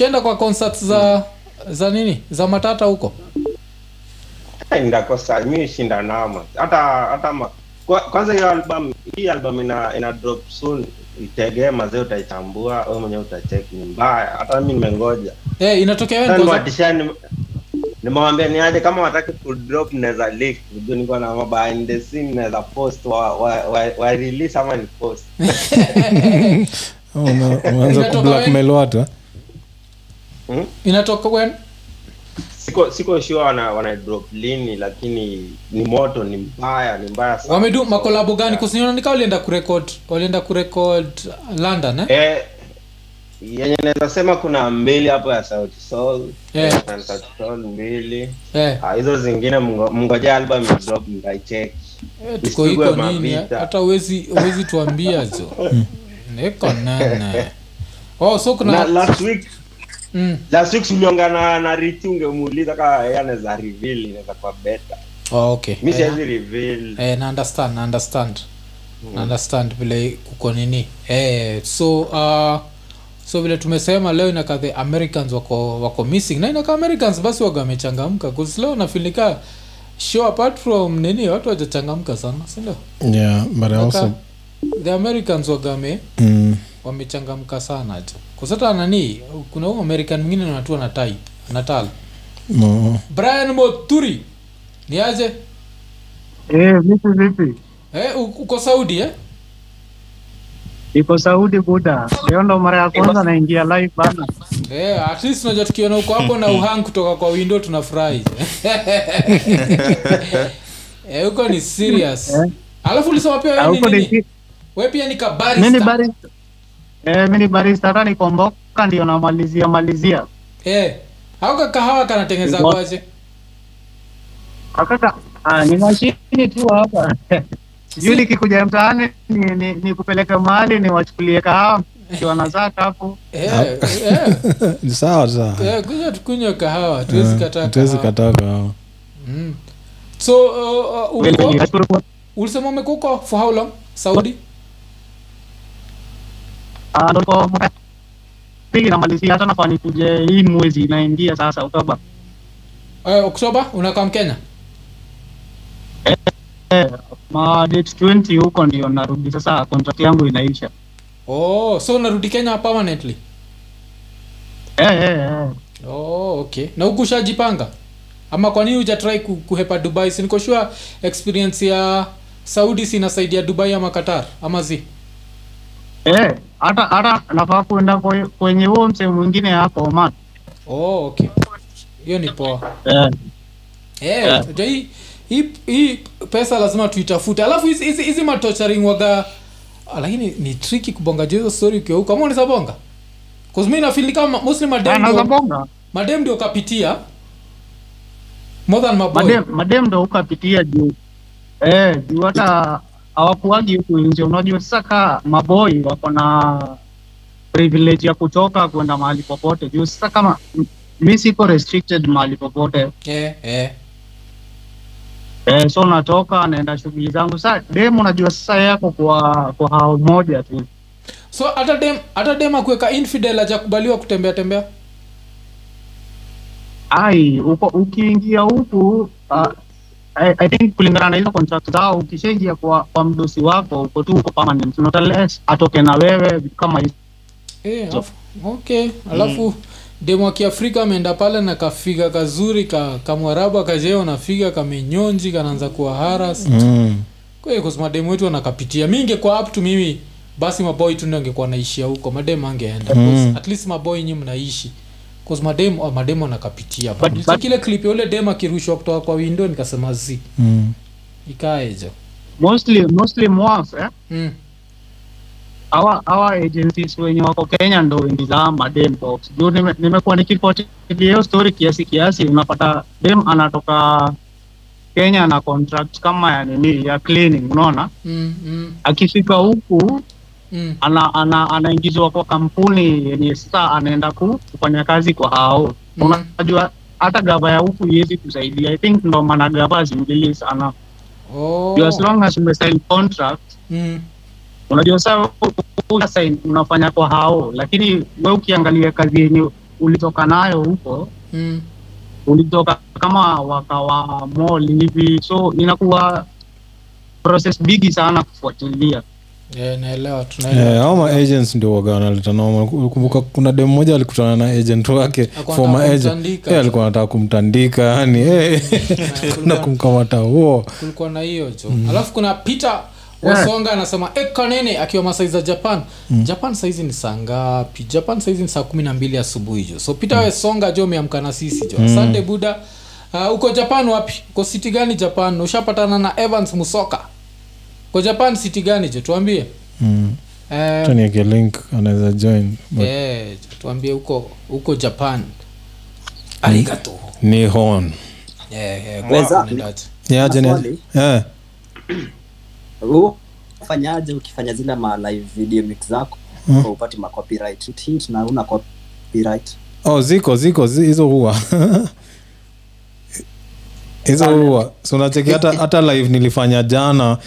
ushaenda kwa concert za za nini? Za matata huko? Eh, ndakosa mi shinda nama hata hata ma, kwa, kwanza hiyo album hii album ina ina drop soon. Itegee mazee utaichambua wewe mwenyewe utacheki ni mbaya. Hata mi nimengoja. Eh, inatokea wewe nimewambia ni aje kama wataki kudrop naweza leak. Juu niko na behind the scene naweza post wa, wa, wa, wa release ama ni post. Oh, umeanza Inatoka kublackmail watu eh? Hmm? inatoka when siko siko sure wana, wana drop lini lakini ni moto ni mbaya ni mbaya sana wamedu makolabo gani Yeah. kusiniona nika walienda kurekod walienda kurekod london eh? Eh, yenye naweza sema kuna mbili hapo ya Sauti Sol. Yeah. Eh, na Sauti Sol mbili. yeah. Ah, hizo zingine mngo- mngoja album drop mtaicheck. eh, tuko Isipigwe iko nini hata uwezi uwezi tuambia zo niko nana oh so Na last week mm. last week tuliongana na Riti ungemuuliza kama yeye anaweza reveal inaweza kuwa better. oh, okay. Mimi eh, siwezi reveal. eh, na understand na understand. Na understand vile kuko nini. Eh, so uh, so vile tumesema leo inakaa the americans wako wako missing. Na inakaa americans basi waga wamechangamka cause leo nafilika show apart from nini watu wajachangamka sana sindio yeah but I also the americans wagame mm, wamechangamka sana jo kusata nani kuna huyu american mwingine natua na tai natal no. brian moturi ni aje Eh, vipi vipi? eh, uko saudi eh? Iko Saudi buda. Leo ndo mara ya kwanza naingia live bana. yeah, at least unajua tukiona uko hapo na uhang kutoka kwa window tunafurahi eh, huko ni serious Eh. alafu ulisema pia Ah, ni we pia ni kabarista barista. Eh, mimi ni barista hata nikomboka ndio namalizia malizia. eh, hauka kahawa kanatengeneza kwaje Akaka ah, ni mashini tu hapa. Sijui nikikuja mtaani ni, ni, ni kupeleka mahali ni wachukulie kahawa kiwa nazaka hapo. eh, eh, ni sawa sawa. Eh, kuja tukunywe kahawa tuwezi kataa tuwezi kataa kahawa. mm. so uh, uh, ulisema umekuwa for how long? Saudi Ndo mwaka pili namalizia hata nafaa nikuje hii mwezi inaingia sasa Oktoba. eh, oktoba? Unakaa mkenya? Eh, ma date 20 huko ndio narudi sasa contract yangu inaisha. oh so unarudi kenya permanently? Eh, eh, eh. oh, okay. Na huku ushajipanga? Ama kwa nini hujatrai ku, kuhepa dubai? Sinikoshua sure experience ya saudi sinasaidia dubai ama qatar ama zi? Eh, hata hata nafaa kuenda kwenye huo msee mwingine hapo Oman. oh, okay. Hiyo ni poa. Eh, Eh, Yeah. hii hii pesa lazima tuitafute. Alafu hizi- hizi matocharing waga ah, lakini ni tricky kubonga hizo story ukiwa huko ama unaweza bonga cause mimi nafeel kama mostly madem anaweza ndio madem ndio kapitia more than maboy Madem madem ndio ukapitia juu. Eh, juu hata hawakuagi huku nje. Unajua sasa maboi wako na privilege ya kutoka kwenda mahali popote. Juu sasa kama mi siko restricted mahali popote. yeah, yeah. Eh, so natoka naenda shughuli zangu. Sasa dem unajua sasa yako kwa kwa hao moja tu. so hata dem hata dem akuweka infidel hajakubaliwa kutembea tembea ai uko ukiingia huku uh, I, I think kulingana na hizo contract zao ukishaingia kwa, kwa mdosi wako uko tu uko permanent. Not unless atoke na wewe vitu kama hizo. Eh so, okay. Alafu demu wa kiafrika ameenda pale na kafiga kazuri ka kamwarabu akajeo nafiga kamenyonji kanaanza kuwa haras mm. kwa hiyo kwa mademu wetu anakapitia mi ingekuwa up to mimi basi maboy tu ndio angekuwa naishia huko. Mademu angeenda. Mm. mm. at least maboy nyi mnaishi cause but- kile clip yule dem akirushwa kutoka kwa window nikasema zi Mm. ikaejo mostly mostly mwaf eh? mm. awa awa agencies wenye wako Kenya ndo wengi za madem box juu nime- nimekuwa nikifuatilia hiyo story kiasi kiasi unapata dem anatoka Kenya na contract kama ya nini ya cleaning unaona Mm, mm, akifika huku mm. ana, ana, anaingizwa kwa kampuni yenye sasa anaenda ku- kufanya kazi kwa hao Mm. unajua hata gava ya huku iwezi kusaidia i think ndo maana gava zingili sana Oh. As long as umesign contract Mm. unajua sasa unafanya kwa hao lakini we ukiangalia kazi yenye ulitoka nayo huko mm. ulitoka kama wakawa mall hivi so inakuwa process bigi sana kufuatilia yeah, naelewa Eh, tunaelewa hao ma agents ndio waga wanaleta noma kumbuka kuna dem moja alikutana na agent wake Alikuwa former agent. kumtandika. Eh, alikuwa anataka kumtandika yani eh, kuna kumkamata huo. kulikuwa na hiyo jo. Alafu kuna peter wasonga anasema ekanene akiwa masai za japan. Japan saizi ni saa ngapi? Japan saizi ni saa kumi na mbili asubuhi jo. So peter wesonga jo umeamka na sisi jo. Asante buda uh, uko japan wapi? Uko city gani japan? Ushapatana na evans musoka uko japan city gani je? Tuambie. Mm. Eh, link anaweza join. But eh, tuambie huko huko japan. Arigato. Nihon. Eh, kwa ufanyaje ukifanya zile ma live video mix zako? Hmm. upati ma copyright hit na una copyright? Oh ziko ziko zi- hizo huwa. Hizo huwa. So unacheki hata, hata live nilifanya jana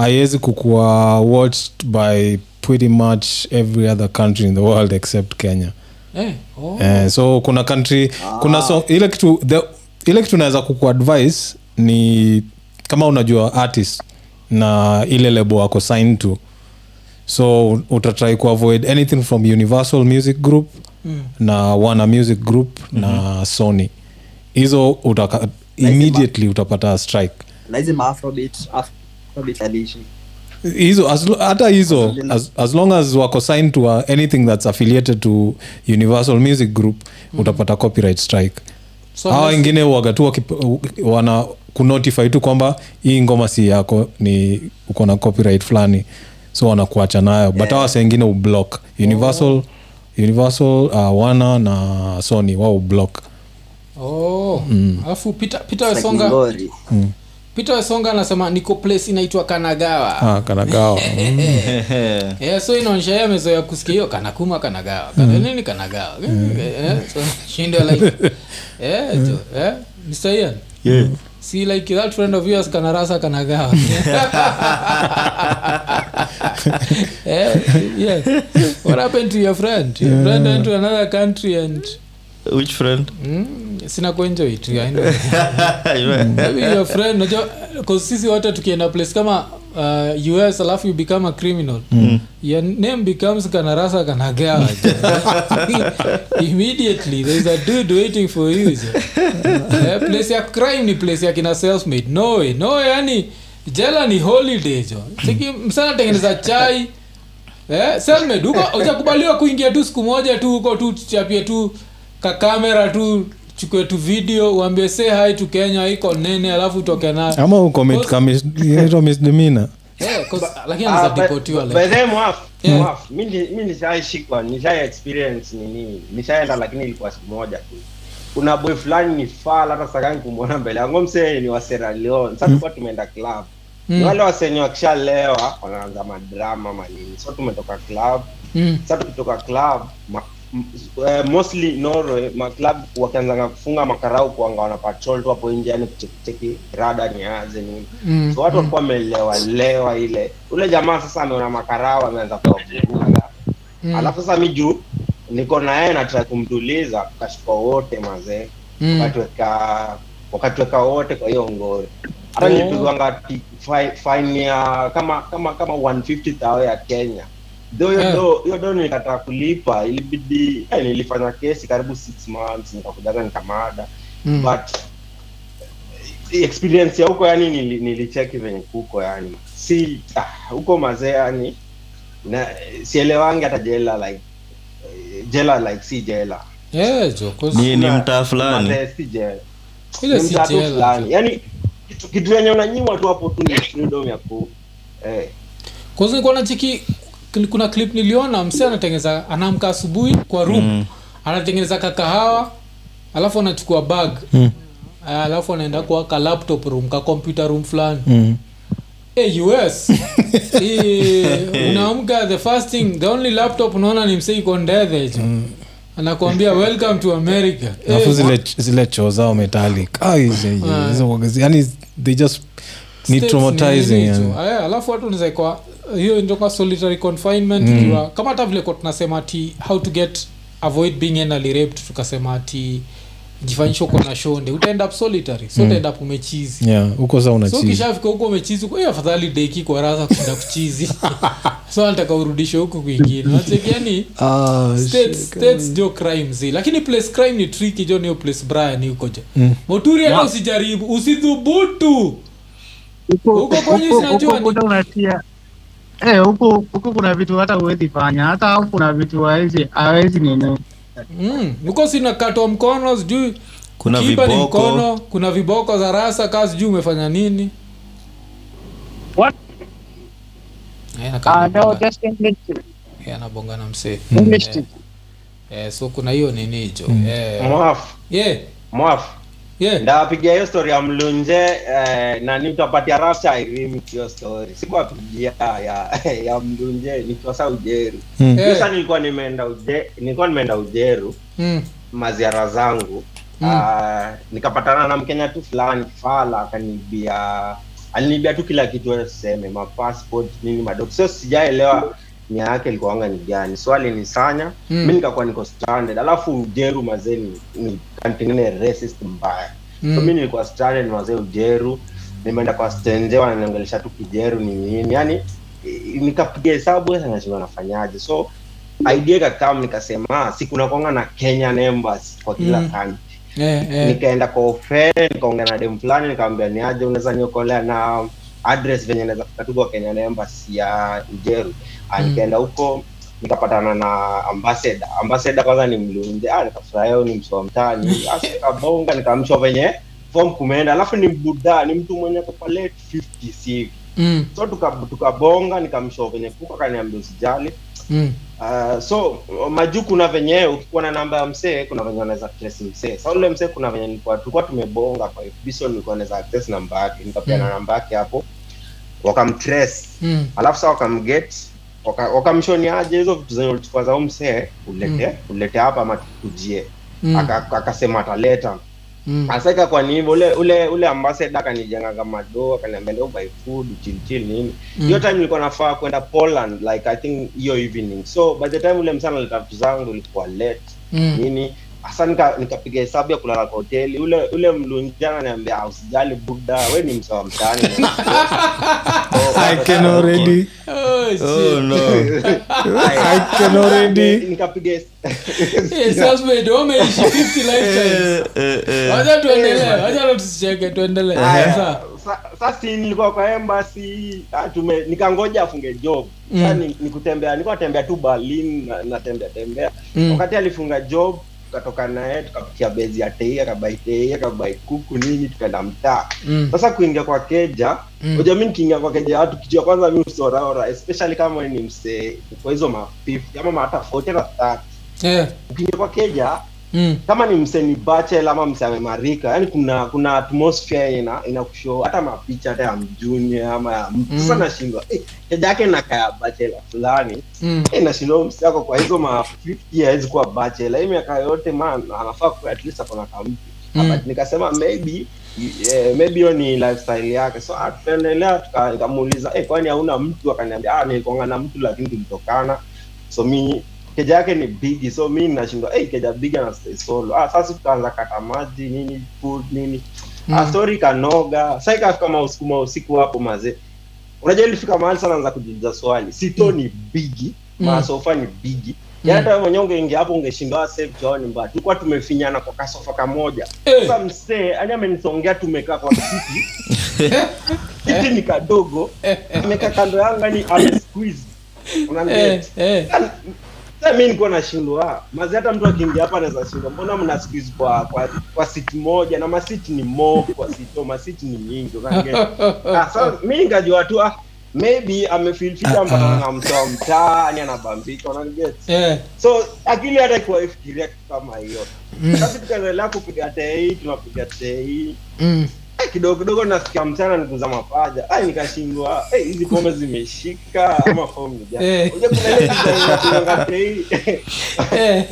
haiwezi kukuwa watched by pretty much every other country in the world except kenya. Eh, oh. eh, so kuna country kuna so, ile kitu the, ile kitu naweza kukuadvise ni kama unajua artist na ile lebo ako sign to. So utatrai kuavoid anything from universal music group Mm. na wana music group na sony. Hizo utaka immediately utapata strike. Na hizi hizo hata hizo as, as long as wako signed to uh, anything that's affiliated to universal music group utapata copyright strike. So hawa wengine waga tu wana kunotify tu kwamba hii ngoma si yako ni uko na copyright fulani so wanakuacha nayo. But hawa saa wengine ublock universal universal uh, wana na sony wao ublock oh. Alafu wesonga ngori peter wesonga anasema niko place inaitwa kanagawa. Ah, kanagawa. Yeah, so inaonyesha ye amezoea kusikia hiyo kanakuma kanagawa. Kana nini kanagawa? Eh, so shindo like eh jo eh mr ian? Yeah. see like that friend of yours kanarasa kanagawa. Yeah, yeah what happened to your friend? Your friend went to another country and Which friend? mm, sina kuenjoy tu unajua sisi wote tukienda place kama uh, us alafu you become a criminal your name becomes kanarasa kanagawa immediately there's a dude waiting for you eh, place ya crime ni place ya kina selfmade. No way no way yani jela ni holiday jo. Siki msana tengeneza chai. Eh, selmade huko ujakubaliwa kuingia tu siku moja tu huko tu chapie tu kakamera tu chukue tu video uambie say hi to kenya iko nene alafu utoke nayo. Ama mi nishaishikwa nishai experience nini? Nishaenda lakini ilikuwa siku moja tu. Kuna boy fulani ni fal hata sakani kumwona mbele yangu. Msee ni wa Sierra Leone. Sasa tulikuwa tumeenda club. Mm. Ni wale wasenye wakishalewa wanaanza madrama manini. So tumetoka club. Mm. sasa tukitoka club eh, mostly Norway maclub wakianza kufunga makarau kuanga wana patrol tu hapo nje yani kuchekicheki rada ni aze nini Mm. so watu walikuwa wamelewa lewa ile ule jamaa sasa ameona makarau ameanza kuwavuruga Mm. alafu sasa mi juu niko na yeye nataka kumtuliza tukashikwa wote mazee Mm. wakatuweka wakatuweka wote kwa hiyo ngori hata Oh. nilipigwanga fine ya kama kama kama 150 tao ya kenya Hiyo do hiyo do nilikataa kulipa ilibidi eh, nilifanya kesi karibu six months nikakujaga nikamada. Mm. but eh, experience ya huko yani nili- nilicheki venye kuko yani. Si ah, huko mazee yani na sielewangi hata jela like eh, jela like si jela. Yeah, ni, ni mtaa fulani. mazee si jela. Ile Ni si mtaa tu jela, fulani. yani kitu, yenye unanyimwa tu hapo tu ni freedom ya ku eh, kwanza nilikuwa nacheki kli- kuna clip niliona mse anatengeneza anaamka asubuhi kwa room. Mm. anatengeneza kakahawa alafu anachukua bag. Mm. alafu anaenda kwa ka laptop room ka computer room fulani. Mm. hey, us Eh, unaamka the first thing the only laptop unaona ni mse iko ndethe jo anakuambia welcome to america. Alafu Eh, zile, zile choo zao metallic. Ah, yani they just ni traumatizing alafu watu niza kwa hiyo ndoka solitary confinement ikiwa kama hata vile kwa tunasema ati how to get avoid being anally raped tukasema ati jifanyisha uko na shonde utaenda up solitary so utaenda up umechizi. Yeah huko sa unachizi. so kishafika huko umechizi kwa hiyo afadhali deki kwa rasa kushinda kuchizi. So anataka urudishe huko kwingine. Nachekiani Ah, states, states jo crime zi lakini place crime ni tricky jo niyo place brian huko je Mm. moturi hata Yeah. usijaribu usithubutu. Huko kwenye huko- eh huku huku kuna vitu hata huwezi fanya. Hata au kuna vitu hawezi hawezi nini. Mm. huko sinakatwa mkono sijui. Kuna viboko. mkono kuna viboko za rasa kaa sijui umefanya nini. What? Eh, Uh, no, anabonga- just English. eh, na mse. English. Eh, eh, so kuna hiyo nini jo eh, mwaf. Yeah, mwaf yeah. ndawapigia hiyo story ya mlunje eh, nani utapatia rasha irimi hiyo story sikuwapigia ya ya mlunje nikiwasa ujeru Mm. Eh, sasa nilikuwa nimeenda uje nilikuwa nimeenda ujeru mm, maziara zangu Mm. uh, nikapatana na mkenya tu fulani fala akanibia alinibia tu kila kitu seme mapassport nini madogo sio sijaelewa nia yake ilikuwanga ni gani? Swali ni sanya Mm. mi nikakuwa niko stranded. Alafu ujeru mazee ni, ni kantingine racist mbaya. Mm. so mi nilikuwa stranded mazee ujeru. Nimeenda kwa stenje wananiongelesha tu kijeru ni nini. Yani nikapiga hesabu sasa nashinda nafanyaje. So idea ikakam nikasema "Ah, si kuna konga na kenyan embassy kwa kila Mm. country. Yeah, yeah. nikaenda kwa ofere nikaongea na dem fulani nikamwambia ni aje unaweza niokolea na address venye naweza fika tu kwa Kenyan embassy ya Ujeru Mm. nikaenda huko nikapatana na ambassador. Ambassador kwanza ni mlunje ah nikafurahia ni msoa wa mtaani nikabonga nikamshow venye form kumeenda. Alafu ni buda ni mtu mwenye kwa late 50 hivi. Mm, so tuka- nikamshwa venye kuko kaniambia usijali. Mm, Uh, so majuu kuna venye ukikuwa na namba ya msee kuna venye unaweza access msee. Sa ule msee kuna venye nilikuwa tulikuwa tumebonga kwa FB so nilikuwa naweza access namba yake nikapeana Mm. namba yake hapo. Wakamtrace. Mm, alafu sa wakamget waka- aje hizo vitu zenye ulichukua za umsee ulete mm. ulete hapa ama tukujie mm, Aka- akasema ataleta mm. asaka kwa ni hivyo ule ule ule ambassador akanijenga kama do akaniambia leo buy food chill chill nini Mm. hiyo time nilikuwa nafaa kwenda Poland like I think hiyo evening so by the time ule msana aleta vitu zangu ilikuwa late Mm. nini hasa nika nikapiga hesabu ya kulala kwa hoteli. Ule ule mlunjana ananiambia "Ah, usijali buda we ni msawa mtaani. I can already. Shit. no. I can already. Nikapiga Salzburg, wameishi 50 lifetimes. Wacha tuendelee wacha na tusicheke tuendelee. Sasa, nilikuwa kwa embassy ah, nikangoja afunge job. Mm. nikutembea ni, ni nilikuwa natembea tu Berlin natembea tembea. Mm. wakati alifunga job tukatoka naye tukapitia bezi ya tei akabai tei akabai kuku nini tukaenda mtaa. Mm, sasa kuingia kwa keja Mm. mi nikiingia kwa keja watu kitu ya kwanza mi usoraora especially kama ni msee kwa hizo ma 50 ama mahata 40 na 30 eh, ukiingia kwa keja mm, kama ni mseni bachel ama msee amemarika yani kuna kuna atmosphere ina inakushow hata mapicha hata ya mjuni ama ya mtu. Mm. sana shindwa eh, yake nakaa ya bachela fulani. Mm, eh, nashindwa msee ako kwa hizo ma 50 hawezi kuwa bachela hii miaka yote man anafaa kuwa at least akona kamtu Mm. but nikasema maybe Yeah, maybe hiyo ni lifestyle yake. So ah, tukaendelea tuka- nikamuuliza eh, kwani hauna mtu? Akaniambia ah, nilikonga na mtu lakini tulitokana. So mi keja yake ni bigi so mi nashindwa hey, keja bigi na stay solo ah, sasa tukaanza kata maji nini food nini mm. ah, Mm. story kanoga sa ikafika mausukuma usiku hapo mazee unajua ilifika mahali sana anza kujiuliza swali sito ni bigi Mm. masofa ni bigi Mm. mm. hata mwenyewe ungeingia hapo ungeshindwa save chooni mbaya tulikuwa tumefinyana kwa kasofa kamoja Eh. msee yani amenisongea tumekaa kwa kiti kiti ni kadogo amekaa kando yangu yani amesqueeze eh, eh. Mimi nilikuwa nashindwa. Mazi hata mtu akiingia hapa anaweza shindwa. Mbona mna squeeze kwa kwa, kwa siti moja? Na masiti ni mo kwa sito masiti ni nyingi sasa mimi nikajua tu ah maybe amefilfita uh-uh. mtoa mtaani anabambika unaniget yeah. so akili hata ikuwa ifikiria kitu kama hiyo. Mm. sasa tukaendelea kupiga tei tunapiga tei. Mm, kidogo kidogo nasikia mchana nikuzama paja. Ai nikashindwa. Hizi pombe zimeshika ama fomu? Eh. Tei. Eh,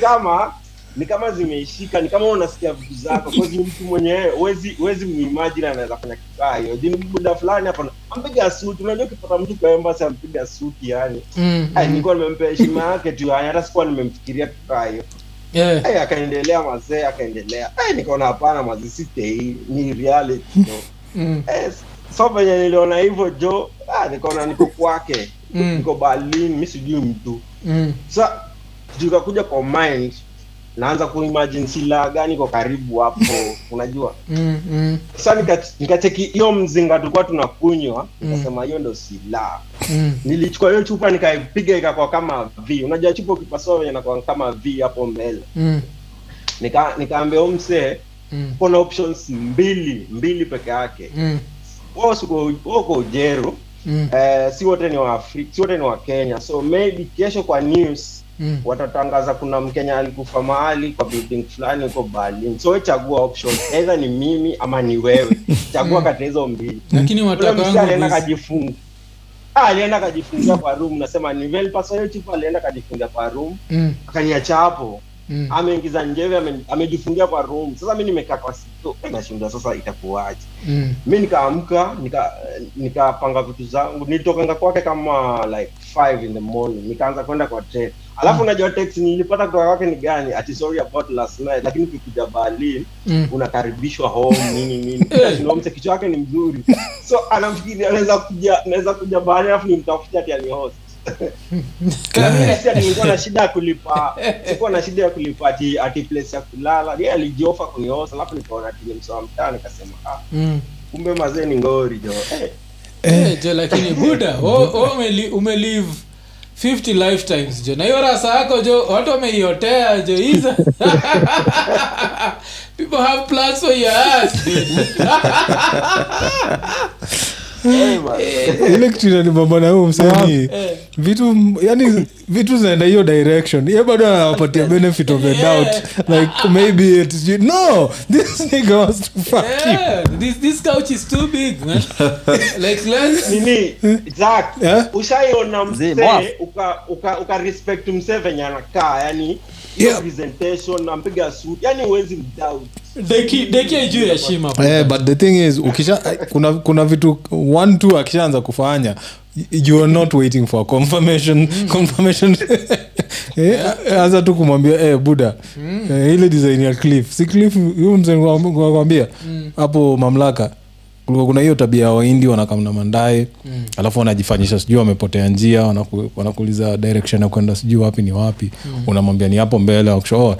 kama ni kama zimeshika ni kama unasikia vitu zako. Kwa ni mtu mwenyewe wezi wezi muimajini anaweza fanya kikaa hiyo jini muda fulani hapo ampiga suti. Unajua ukipata mtu kwa embasi ampiga suti yani. Mm, mm. nilikuwa nimempea heshima yake tu yani hata sikuwa nimemfikiria kikaa hiyo Yeah. Hey, akaendelea mazee akaendelea. Hey, nikaona hapana mazi sitei ni reality Mm, eh, so venye niliona hivyo jo ah, nikaona niko kwake. Mm. niko berlin mi sijui mtu. Mm, sa tukakuja kwa mind naanza kuimagine silaha gani kwa karibu hapo unajua? Mm, mm, sa nika- nikacheki hiyo mzinga tulikuwa tunakunywa nikasema hiyo ndo silaha. Mm. nilichukua hiyo chupa nikaipiga ikakwa kama v. Unajua chupa ukipasua venye nakwa kama v hapo mbele. Mm, nika nikaambia huyu msee mm, kuna options mbili mbili peke yake. Mm, uko ujeru mm, eh, si wote ni wa Afrika si wote ni wa Kenya. So maybe kesho kwa news mm. watatangaza kuna mkenya alikufa mahali kwa building fulani huko Berlin so chagua option. Either ni mimi ama ni wewe. Chagua kati ya hizo mbili. Lakini Ule wataka msee wangu alienda busy. kajifunga ah alienda kajifungia kwa room. Nasema ni well pasa hiyo chifu alienda kajifungia kwa room. Mm, akaniacha hapo mm, ameingiza njeve amejifungia kwa room. Sasa mi nimekaa kwa sito. Nashinda. Sasa itakuwaje? Mm, mi nikaamka nika nikapanga vitu zangu. Nilitokanga kwake kama like five in the morning. Nikaanza kwenda kwa train alafu unajua text nilipata kutoka kwake ni gani? Ati sorry about last night. Lakini ukikuja Berlin mm. unakaribishwa home nini nini. Eh. ndio mse kichwa yake ni mzuri. So anafikiri anaweza kuja naweza kuja Berlin alafu nimtafutie ati ani host nilikuwa na shida ya kulipa sikuwa na shida ya kulipa ati ati place ya kulala yeye alijiofa kunihost alafu nikaona ati ni msawa mtaa nikasema ah Mm. kumbe mazee ni ngori jo eh. Eh, jo lakini buda umeli- umelive 50 lifetimes jo na hiyo rasa yako jo watu wameiotea jo hizo people have plans for your ass dude. Ile kitu inanibamba na huyu msanii. Eh. vitu yani vitu zinaenda hiyo direction. Ye bado anawapatia benefit of a doubt. Like maybe it, no! This nigga wants to fuck you Yeah, this, this couch is too big man. Like let's nini? Zack, yeah? ushaiona Mzee, uka, uka, uka respect msee venye anakaa yani Yeah. presentation nampiga suit. Yani huwezi mdoubt deki deki juu ya heshima Eh, but the thing is ukisha kuna kuna vitu one two akishaanza kufanya you are not waiting for confirmation confirmation. Eh, anza tu kumwambia eh, buda eh, ile design ya cliff. Si cliff huyu mzee kwambia hapo mamlaka kulikuwa kuna hiyo tabia ya waindi wanakamna mandae mm. alafu wanajifanyisha sijui wamepotea njia wanaku, wanakuuliza direction ya kwenda sijui wapi ni wapi mm. unamwambia ni hapo mbele wakusha oh,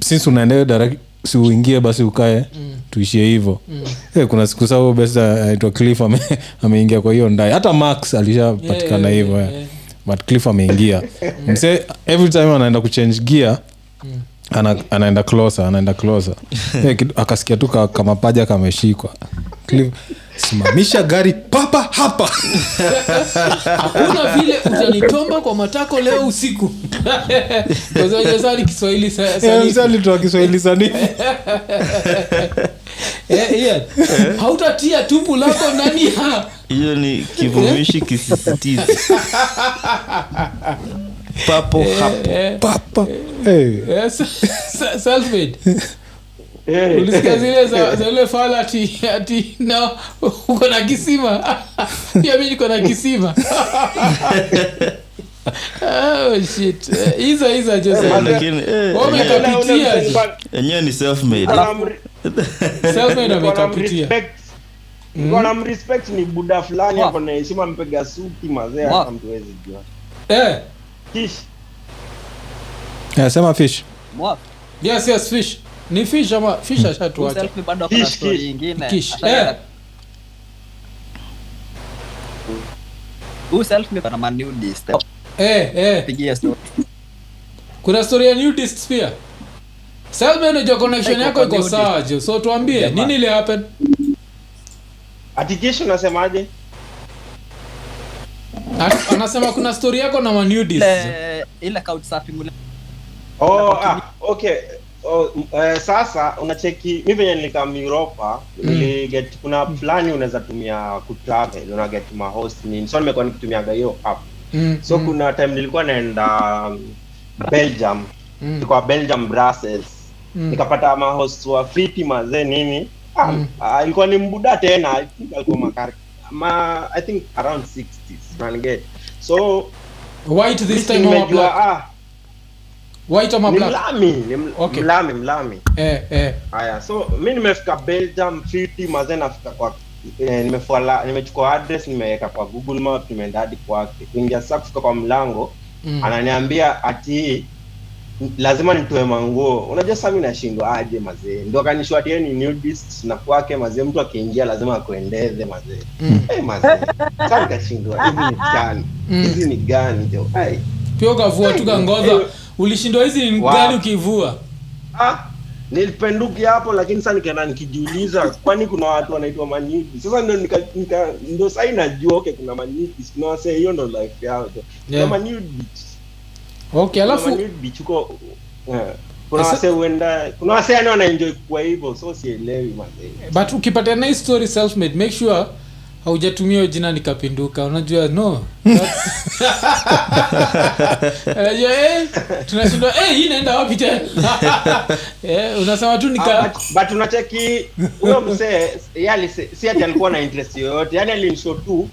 since unaendea direct si uingie basi ukae mm. tuishie hivyo mm. hey, kuna siku huyo best anaitwa cliff ame, ameingia kwa hiyo ndae hata max alishapatikana Yeah, yeah, hivyo yeah, eh. yeah. but cliff ameingia mse every time anaenda kuchange gear ana, anaenda closer anaenda closer hey, akasikia tu kamapaja kameshikwa Cliff, simamisha gari papa hapa. Hakuna vile utanitomba kwa matako leo usiku. Kazajasa kiswahili Eh, sanifu. kiswahili sanifu. Eh, hautatia tupu lako ndani ya hiyo ni kivumishi kisisitizi. Papo hapo. eh, papa hey. eh, self-made. Eh. ulisikia zile za za yule fala ati ati na uko na kisima. Pia mi niko na kisima. Oh, shit. Hizo hizo jose lakini Wame- enyewe- Kapitia je? enyewe ni self made self-made amekapitia na ni buda fulani Wow. na heshima mpiga suti mazee hata mtu hawezi jua. Eh. Kish yeah, sema fish. Mwaf, yes yes fish ni fish ama fish ashatuacha? Bado ako story kish, kish. Eh. Eh eh. Pigia story. kuna story ya nudist pia. Self-made connection yako iko sawa so tuambie nini ili happen? Ati unasemaje? Anasema kuna story yako na manudist Ile ile couch surfing oh ah okay Oh, eh, sasa unacheki mi venye nilikam europa niliget kuna plani unaweza tumia kutravel una get mahost nini. So nimekuwa nikitumiaga hiyo app. Mm, so mm, kuna time nilikuwa naenda um, belgium. Mm, kwa belgium brussels. Nikapata mahost wa fiti mazee nini. Ah, ah, ilikuwa ni mbuda tena I think alikuwa makar ma i think around 60s unaniget so white this time or black ah white ama mlami ni Okay. mlami mlami. Eh eh. Haya so mi nimefika belgium fiti mazee nafika kwa eh, nimefuala nimechukua address nimeweka kwa google map nimeenda hadi kwake. Kuingia sasa kufika kwa mlango Mm. ananiambia ati lazima nitoe manguo. Unajua sasa mi nashindwa aje mazee ndo akanishwa ni nudist na kwake mazee mtu akiingia lazima akuendeze mazee Mm. hey, mazee sasa nikashindwa. Hizi ni gani? Mm. ni gani jo pia ukavua tu kangodha Eh. Ulishindwa hizi ni Wow. gani ukivua ah, hapo lakini sasa nikaenda nikijiuliza kwani kuna watu wanaitwa manyiki. sasa ndo nika, nika, ndo sasa inajua okay kuna manyiki. kuna wase hiyo ndo life yao Yeah. kuna manyidi okay alafu manyiki beach uko eh, kuna wase huenda kuna wase yani wanaenjoy kwa hivyo so sielewi mazee but ukipata na story self made make sure haujatumia hiyo jina nikapinduka. Unajua no unajua eh, tunashindwa eh, hii inaenda wapi tena? Eh, unasema tu Ah, nika but, but unacheki huyo msee si ati alikuwa na interest yoyote yani alinishow tu.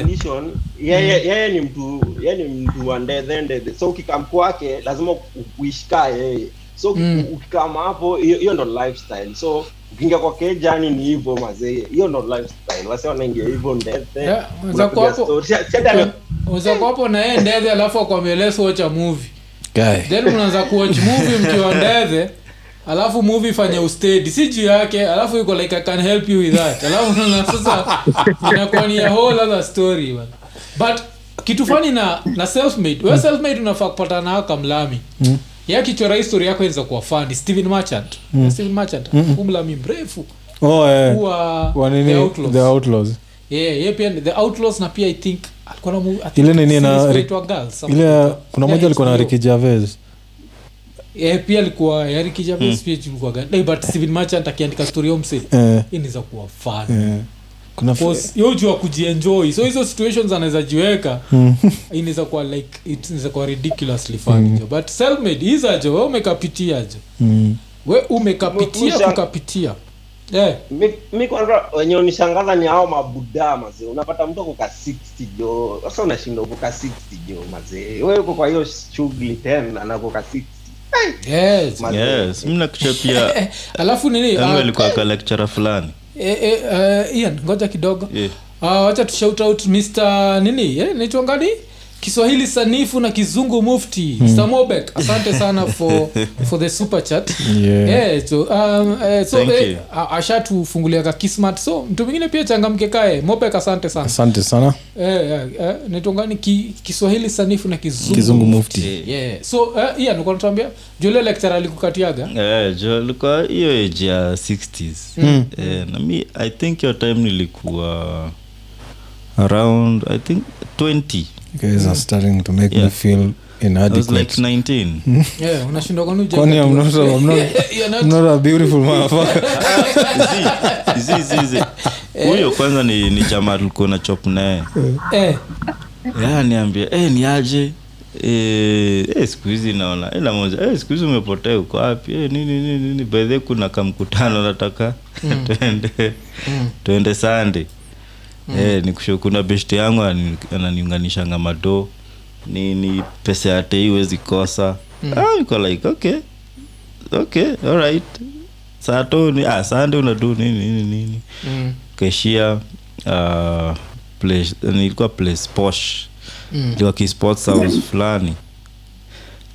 Condition yeye ni mtu yeye ni mtu wa ndedhe ndedhe. So ukikam kwake lazima u- yeye. So Mm. ukikama hapo hiyo hiyo ndo lifestyle. So ukiingia kwa kejani ni hivyo mazee hiyo ndo lifestyle wase wanaingia hivyo ndethe Yeah, hapo- story. Si- si ati ame- uzako hapo na yeye ndethe alafu akwambia let's watch a movie Guy. then unaanza kuwatch movie mkiwa ndethe alafu movie fanye ustedi si juu yake alafu iko like i can help you with that alafu na sasa inakuwa ni a whole other story man. but kitu fani na na selfmade we selfmade unafaa kupata nao kamlami mm. Ya histori yako inaweza kuwa fani steven merchant mm. steven merchant mm. umlami mrefu Oh, eh. huwa Wa the outlaws The Outlaws. yeah, yeah, pia the outlaws na pia i think alikuwa na Ile nini na- ile kuna moja alikuwa na. Ricky Gervais. Eh, pia alikuwa kijaves pia ilikuwa gani Eh, but steven merchant akiandika story omse Eh, inaweza kuwa fun eh. Kuna yo jua kujienjoy. So hizo situations anaweza jiweka. Mm. inaweza kuwa like inaweza kuwa ridiculously fun jo. But selfmade hiza jo. We umekapitia jo. Mm. we umekapitia kukapitia. Yeah. mi, mi kwanza wenye unishangaza ni hao mabudaa mazee unapata mtu ako ka 60 jo. Sasa unashinda 60 jo mazee we uko kwa hiyo shughuli tena na 60 yes. Yes. Mna nakuchapia Eh, alafu nini? Ah, alikuwa ka lecturer fulani eh, eh, eh, Ian ngoja kidogo Yeah. uh, wacha tushout out Mr. nini yeah, naitwa ngani kiswahili sanifu na kizungu mufti mm. samobek asante sana for, for the super chat. Yeah. So, um, eh, so eh, ashatufungulia ka kismat. So mtu mwingine pia changamke kae. Mobek asante sana. Asante sana. Eh, eh, eh, naitwa ki, kiswahili sanifu na kizungu, kizungu mufti. yeah. so eh, iya nikuwa natuambia jule lecture alikukatiaga? Eh, jo likuwa hiyo age ya 60s Mm. Eh, nami i think your time nilikuwa around i think 20 You guys are starting to make me feel i was inadequate. like 19 yeah, unashindwa kwani kwani I'm not, hujapatiwa? I'm not, You're not- I'm not a beautiful motherfucker. Zi- zi- zi- zi. huyo kwanza ni, ni jamaa tulikuwa na chop naye. Eh, yeah, niambia eh, ni aje? Eh, eh, siku hizi naona ila moja eh, siku hizi umepotea uko wapi? Eh, nini nini nini? Baidhe kuna kamkutano nataka. Tuende tuende sande eh, nikusho kuna beshte yangu anani- ananiunganishanga mado. Nini pesa ya tei huwezi kosa ah, niko like okay. Okay alright. Sato ni ah, sande unadu nini nini nini. Mm, keshia uh, place, nilikuwa place posh. Mm. ilikuwa kisports house fulani.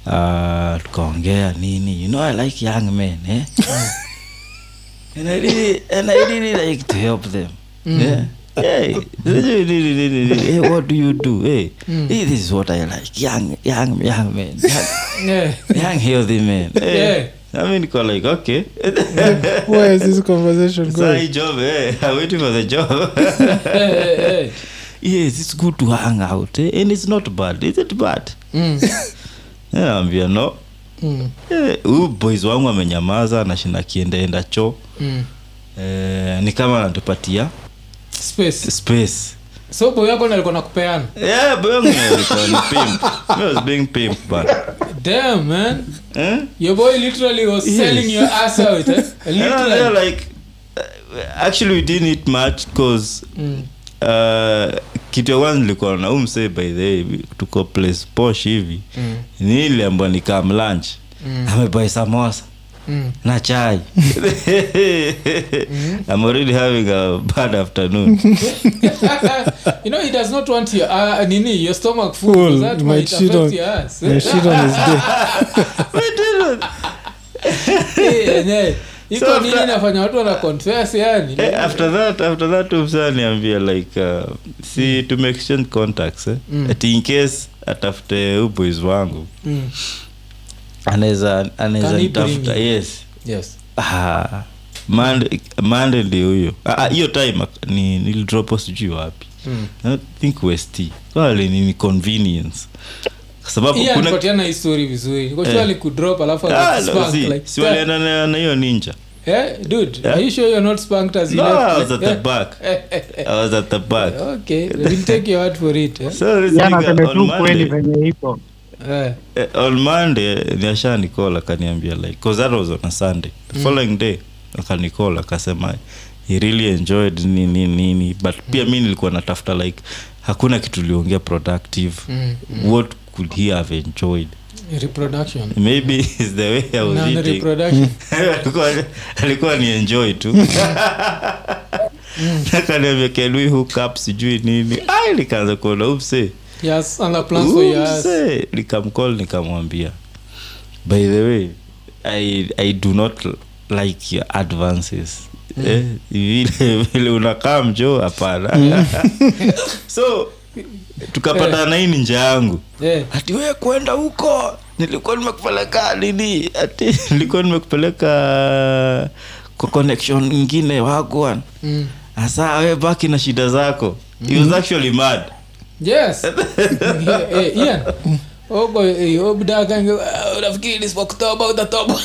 Uh, tukaongea nini. You know i like young men eh? and, I really, and i really like to help them yeah Hey, what do you do? Hey, hey, this is what I like. Young, young, young man. Young, yeah. young healthy man. Hey. Yeah. I mean, call like, okay. where is this conversation going Sorry, job, Hey, I'm waiting for the job. hey, hey, hey. yes it's good to hang out eh? and it's not bad is it bad Mm, naambia no mm, Eh, huyu boys wangu amenyamaza nashinda kiendaenda choo mm. eh, ni kama anatupatia space space so boy yako alikuwa nakupeana yeah, boy wangu alikuwa ni pimp. Me was being pimp, but damn man Eh? your boy literally was Yes. selling your ass out eh? I literally there like uh, actually we didn't eat much because Mm. uh, kitu ya kwanza nilikuwa na umse by the way tuko place posh hivi Mm. niliambwa nikam lunch Mm. amebuy samosa Mm. na chai i'm already having a bad afternoon you know he does not want your uh, nini your stomach full, Full. that might shit on- your ass My shit on his dick. hey, iko So nini nafanya watu wana confess yani Eh, after that after that umsa niambia like uh, si tume exchange contacts eh? Mm. at in case atafute uboys wangu Mm. Anaweza anaweza nitafuta yes. Yes. Ah, Monday ndio huyo. Ah, ah, hiyo time ni nilidropo sijui wapi. Mm. Think west wale ni ni convenience. Vizuri. Eh. alafu na na hiyo ninja. Eh, dude Yeah. are you sure you're not spunked as you left? i was at the Eh, back. Eh, eh, eh. i was at the back. Okay we'll take your word for it eh? so this nigga on Monday iko Eh, on monday niasha nikola akaniambia like cause that was on a sunday. The following day akanikola akasema he really enjoyed nini nini but pia mi nilikuwa natafuta like hakuna kitu liongea productive. Mm, what could he have enjoyed? Reproduction. Maybe is the way i was Non eating. reproduction. Alikuwa alikuwa ni enjoy tu. Akaniambia can we hook up? Sijui nini. Ai nikaanza kuona upse yes Upse. nikamcall nikamwambia. By the way I, i do not like your advances. Vile mm. eh, unakaa mjo hapana. So tukapatana hii ninja yangu? Yeah. ati we kwenda huko nilikuwa nimekupeleka nini? Ati nilikuwa nimekupeleka kwa connection ingine wagwan mm. asa we baki na shida zako. He was actually mad yes. Eh, eh, Ian ogo eh, obdakange unafikiri nisipokutoba utatoba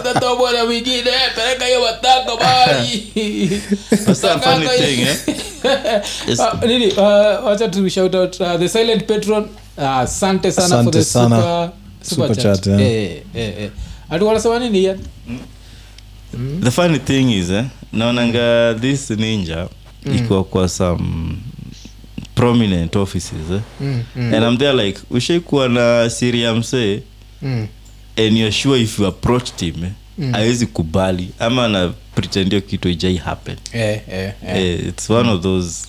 utatoba na wingine peleka hiyo matako eh? Uh, wacha tu shout out uh, the silent patron. Uh, asante sana for the sana. super, super, Super chat, chat, yeah. eh, eh, eh. ati wanasema nini Ian? The funny thing is eh, naonanga this ninja iko kwa some prominent offices eh? mm, mm, and i'm there like ushaikuwa na siria msee mm, and you're sure if you approached him eh, Mm. awezi kubali ama ana pretendio kitu ijai happen yeah, yeah, yeah. Eh, it's one of those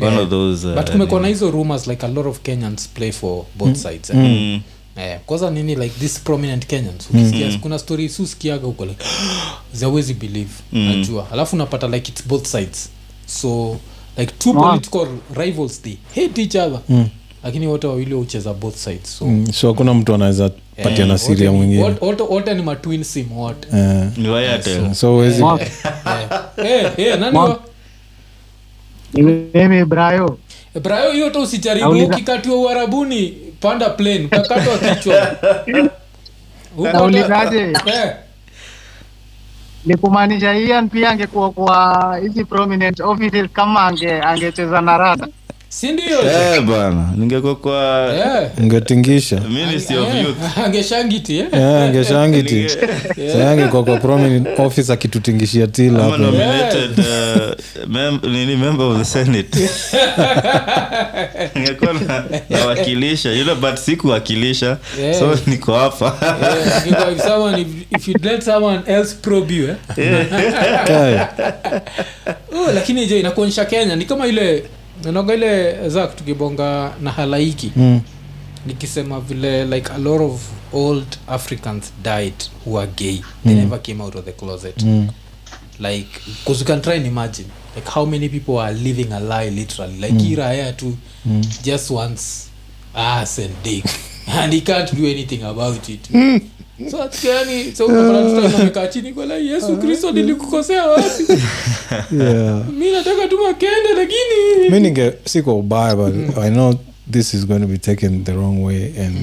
one Yeah. of those uh, but kumekuwa na hizo rumors like a lot of kenyans play for both sides eh? Mm. Eh, kwanza nini like this prominent kenyans ukisikia kuna story susikiaga huko like zawezi believe Mm. najua alafu unapata like it's both sides so like two Wow. political rivals they hate each other. Mm. lakini wote wawili hucheza both sides so. Mm, so kuna mtu anaweza eh, patia na wote siria mwingine. wote- wote- wote ni matwin sim wote. Ni Wayatel. so huwezi Wow. Nani Wow. wa- Ni mimi brayo. Brayo hiyo hata usijaribu ukikatiwa uharabuni panda plane utakatwa kichwa. Huko hata- naulizaje eh, ni kumaanisha Ian pia angekuwa kwa hizi prominent offices kama ange na rada si ndio? Eh, bana ningekuwa kwa Eh. ungetingisha ministry of Eh, youth angeshangiti eh? Eh, angeshangiti Ninge- sayangekwa kwa prominent office akitutingishia tila ama hapo. nominated uh, mem- nini member of the senate. Ningekuwa na- nawakilisha you know, but sikuwakilisha. Yeah. so niko hapa. Yeah. if someone- if- if you let someone else probe you, eh? Kaya. Oh, lakini je inakuonyesha kenya? Ni kama ile nanaga ile zak tukibonga na halaiki Mm. nikisema vile like a lot of old africans died who are gay they never came out of the closet Mm. like because you can try and imagine like how many people are living a lie literally like mm. iraya tu Mm. just wants ass and dick and he can't do anything about it so atikani so unapata tu time amekaa chini kwa yesu kristo nilikukosea wapi? Yeah. mi nataka tu makende lakini mi ninge si kwa ubaya but i know this is going to be taken the wrong way and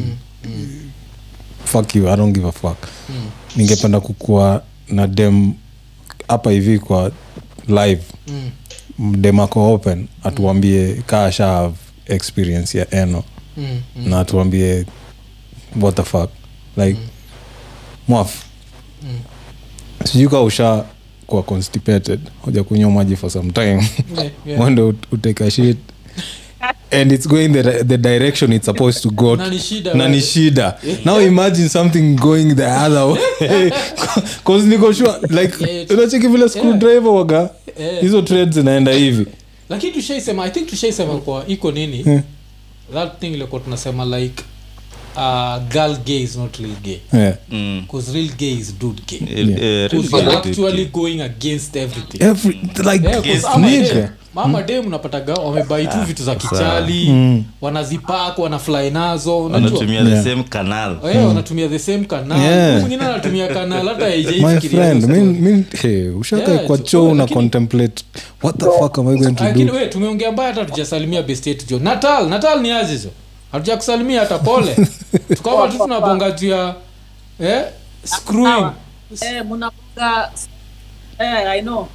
fuck you i don't give a fuck. Mm. ningependa kukua na dem hapa hivi kwa live. Mm, dem ako open atuambie kaa have experience ya eno. Mm, mm. na atuambie what the fuck. Like mwaf sijui ka usha kuwa constipated hoja kunywa maji for some time. Yeah, yeah. mwendo uteka shit. And it's going the, the direction it's supposed to go. Na ni shida, now imagine something going the other way. Cause niko sure like unacheki vile screwdriver waga hizo trades zinaenda hivi. Lakini tushaisema i think tushaisema kwa iko nini? That thing ilikuwa tunasema like uh, girl gay is not real gay. Yeah. Mm. real gay is dude gay. Because you're actually going against everything. Every, like Yeah, 'cause yes, ama nigga. dem- mama dem wamebai tu vitu za kichali wanazipak wanafly nazo wanatumia the Yeah. same canal. Eh, wanatumia the same canal. Yeah. Mwingine anatumia canal hata my friend hiyo min, hey, ushaka Yeah, kwa choo una contemplate what the fuck am i going to do? tumeongea mbaya hata tujasalimia best yetu jo. Natal natal ni azizo hatuja kusalimia hata pole. Tukawa tu tunabonga juu ya eh, screwing Eh, mnafunga eh, I know.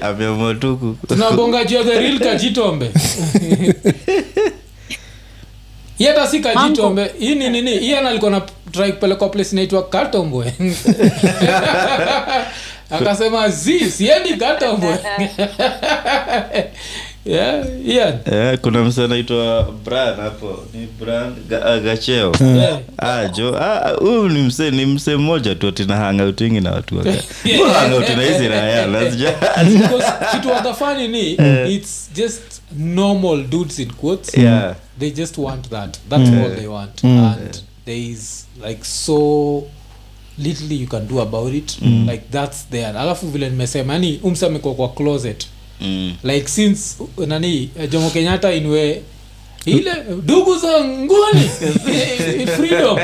Ameamua tu tunabonga juu ya the real kajitombe. Hii hata si kajitombe. Hii ni nini? Hii ana alikuwa na try kupelekwa place inaitwa katombwe akasema zi siendi katombwe yeah, yeah. Yeah, kuna mse anaitwa Brian hapo. Ni bran Ga- ah, gacheo. Yeah. Ah, jo ah, huyu ni mse ni mse mmoja tu atina hangautingi na watu waka na hizi raya lazija kitu wakafani ni it's just normal dudes in quotes. Yeah. They just want that. That's all they want. And there is like so little you can do about it. Like that's there. Alafu vile nimesema yani umsa amekuwa kwa closet. mm. Like since uh, nani eh, jomo kenyatta inwe ile dugu za nguni freedom.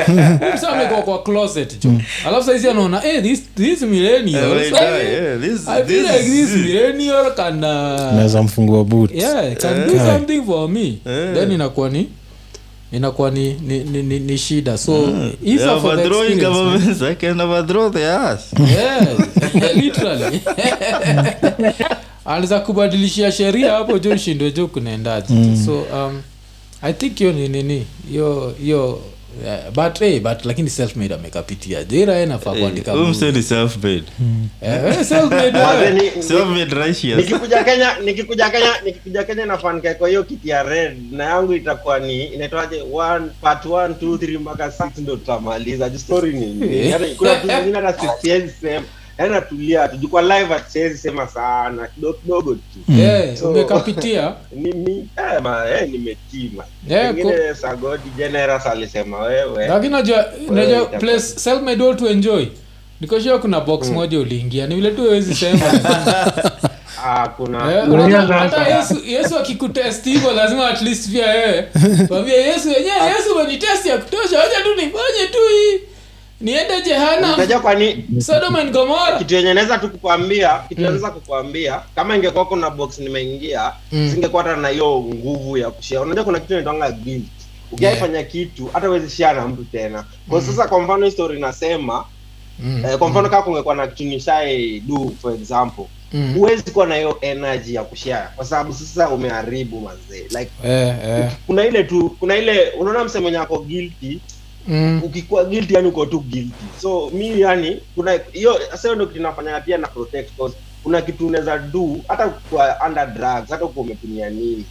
Amekuwa kwa closet jo alafu saizi anaona hey, this, this millennial. Eh, wait, yeah, this- I feel this like this millennial can uh, naweza mfungua boot yeah can do something for me. Then inakuwa ni inakuwa ni, ni, ni, ni, ni shida. So if They are for the experience, I can overthrow the ass. Yeah, literally aliza kubadilishia sheria hapo jo ushindwe jo kunaendaje so um, i think hiyo ni nini? Hiyo hiyo yeah, but hey, but lakini selfmade amekapitia. Jira. Eh, kenya nikikuja kenya nikikuja kenya nafanika kwa hiyo kiti ya red. Na yangu itakuwa ni inaitwaje? One part 1 2 3 mpaka 6 ndo tutamaliza. Story ni. Yaani kuna vitu zingine hata si- sema yaani natulia tu jukwa live hata sema sana kidogo kidogo tu. Eh, So- umekapitia eh, eh, nimetima Yeah, pengine sagodi generous alisema wewe. Lakini najua najua place self-made all to enjoy. Nikoshua kuna box moja uliingia ni vile tu wezi sema. Ah kuna Eh, hata yesu yesu akikutest hivyo lazima at least pia wewe kwambia yesu wenyewe yesu umenitest ya kutosha wacha tu nifanye tu hii niende jehana unajua kwani sodom and gomora kitu yenye naweza tu kukwambia kitu naweza kukwambia kama ingekuwa kuna box nimeingia Mm. singekuwa hata na hiyo nguvu ya kushia unajua kuna kitu inaitwanga guilt. Ukiaifanya kitu hata uwezi shia na mtu tena. Kwa sasa kwa mfano history inasema Mm, eh, kwa mfano kama kungekuwa na kitu nishai do for example mm. huwezi kuwa na hiyo energy ya kushare. Kwa sababu sasa umeharibu mazee like Eh, eh. kuna ile tu kuna ile unaona msemo mwenye ako guilty Mm. ukikuwa guilty yani uko tu guilty. So mi yani kuna hiyo sasa ndio kitu nafanya pia na protect cause kuna kitu unaweza do hata kwa under drugs hata kwa umetumia nini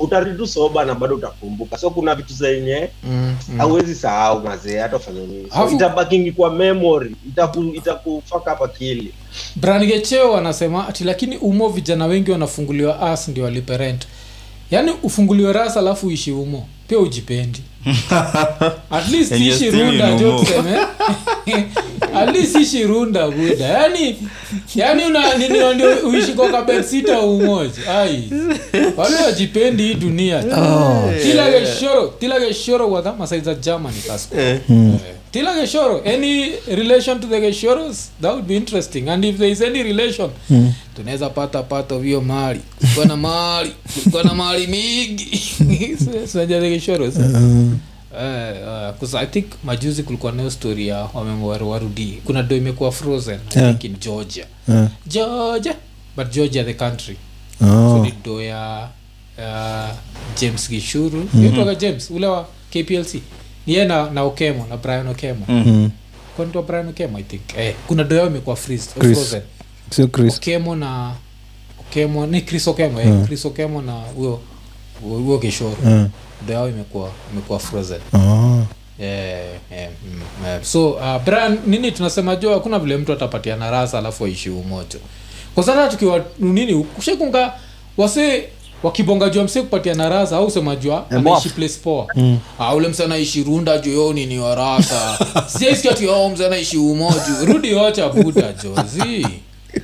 utaridu soba na bado utakumbuka. So kuna vitu zenye Mm, mm. sahau mazee hata ufanye nini. So itabakingi kwa memory itaku itakufaka hapa kili brangecheo anasema ati lakini umo vijana wengi wanafunguliwa as ndio waliperent yaani ufunguliwe ras alafu uishi umo pia ujipendi. At least And you're ishi still in runda jo umo. tuseme at least si shirunda buda yani yani una nini ndio uishi kwa kabetsita umoja? Ai. Wale wajipendi hii dunia? Kila geshoro kila geshoro wadha saiza germany kasko Eh, Tila Geshoro, any relation to the Geshoros? That would be interesting. And if there is any relation, tunaweza pata part of hiyo mali. Kulikuwa na mali, kulikuwa na mali mingi. Sinaja the Geshoros. Uh, uh, I think majuzi kulikuwa nayo story ya wamemwaru. Kuna do imekuwa frozen I think in Georgia. Yeah. Georgia, but Georgia the country. So Oh. ni do ya uh, James Gishuru. Mm-hmm. James ule wa KPLC. ni na, na okemo na brian okemo Mm. kwanitwa brian okemo i think eh, kuna doyao imekuwa frozen sio chris okemo na okemo ni chris okemo eh, yeah. chris okemo na huyo huyo kishoro Mm. Doyao imekuwa imekuwa frozen. Ah. yeah, yeah, mm, yeah. so uh, brian nini tunasema? Jo hakuna vile mtu atapatiana rasa alafu aishi umoto kwa sasa tukiwa nini kushekunga wase wakibonga jua mse kupatiana rasa au sema jua Eh, anaishi place poa? Mm. ah, ule mse anaishi runda jo ni nini wa rasa. Siaiskati yo mse anaishi umoja rudi wacha buda jozi.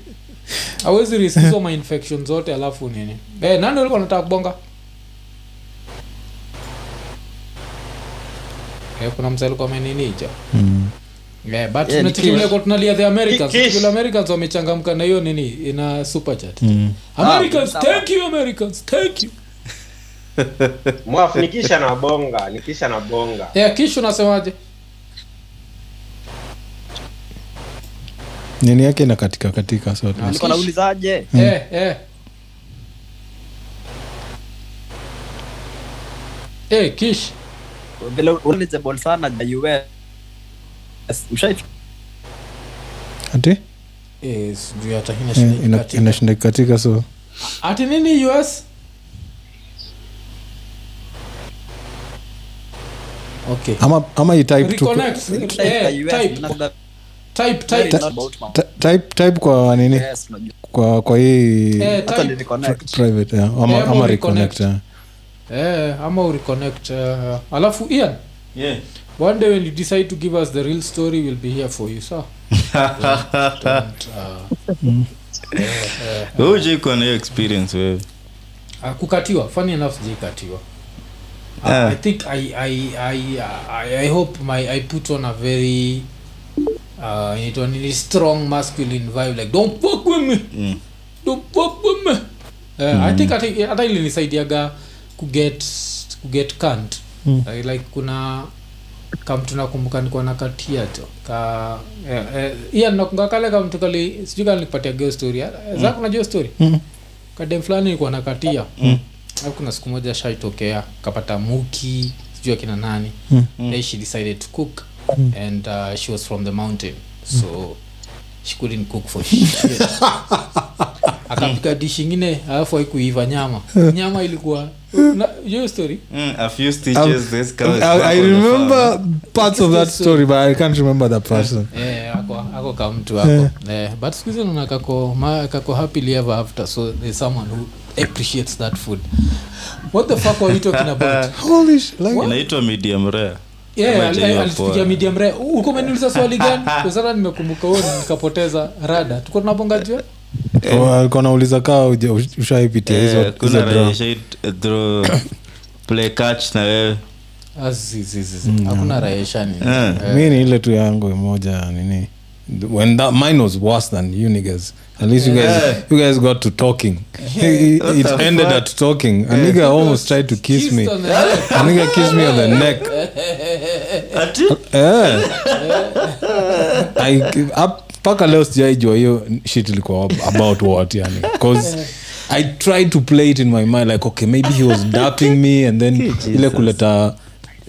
Awezi riskizwa mainfection zote alafu nini. Eh, nani ulikuwa nataka kubonga eh, kuna mse alikuwa ameninija Mm. Yeah, but Yeah, tunalia the americans. Americans wamechangamka na hiyo nini ina super chat Mm. americans sawa. thank you americans thank you nikisha na bonga nikisha na bonga yeah, kishu unasemaje nini yake ina katika katika sote Ah. nilikuwa naulizaje eh, eh. Eh, kish vile knowledgeable sana ja US ushai ati? Eh, sijui hata ina Eh, inashinda katika. so. Ati nini us okay. Ama ama i type kwa nini? Yes, kwa kwa hii eh, private yeah. ama, ama ama reconnect. reconnect yeah. Eh ama ureconnect uh, alafu ian yeah. one day when you decide to give us the real story we'll be here for you uh, Wewe hujaikuwa na hiyo experience wewe? Uh, kukatiwa. Funny enough sijaikatiwa uh, Ah. i think I, I, I, I, i hope my i put on a very uh, inaitwa nini strong masculine vibe like don't fuck with me. Mm. don't fuck with me. Uh, i think hata ilinisaidiaga kuget kuget kant Mm. like, like kuna kamtu nakumbuka nikuwa na katia to ka eh, eh, iya nakunga kale kamtu kali sijui kali nikupatia geo story mm. za kuna jio story Mm. kadem fulani ilikuwa na katia Mm. au kuna siku moja shaitokea kapata muki sijui akina nani Mm. then she decided to cook and uh, she was from the mountain so she couldn't cook for shit. Akapika dish ingine alafu haikuiva nyama. Nyama ilikuwa na- hiyo story? Mm, a few stitches this I, I remember parts of that story but I can't remember the person. Eh, ako ako kamtu ako eh, but siku hizi naona kako ma, kako happily ever after so there's someone who appreciates that food. What the fuck were you talking about? Holy sh- like inaitwa medium rare yeah, midia medium rare. Uko umeniuliza swali gani? Kwa sasa nimekumbuka huo nikapoteza rada. Tuko tunabonga jua Oh, alikuwa nauliza kaa ushaipitia Eh, hizo draw. play catch na wewe. Ah, zi. hakuna raeshani Eh. mi ni ile tu yangu moja nini when that mine was worse than you niggas. At least you guys Yeah. you guys got to talking. It, it ended fuck? at talking. A nigga almost tried to kiss me. A nigga kissed me on the neck. Eh. I- up- mpaka leo sijaijua hiyo shit ilikuwa about what yani. Bcause i tried to play it in my mind like okay maybe he was dapping me and then ile kuleta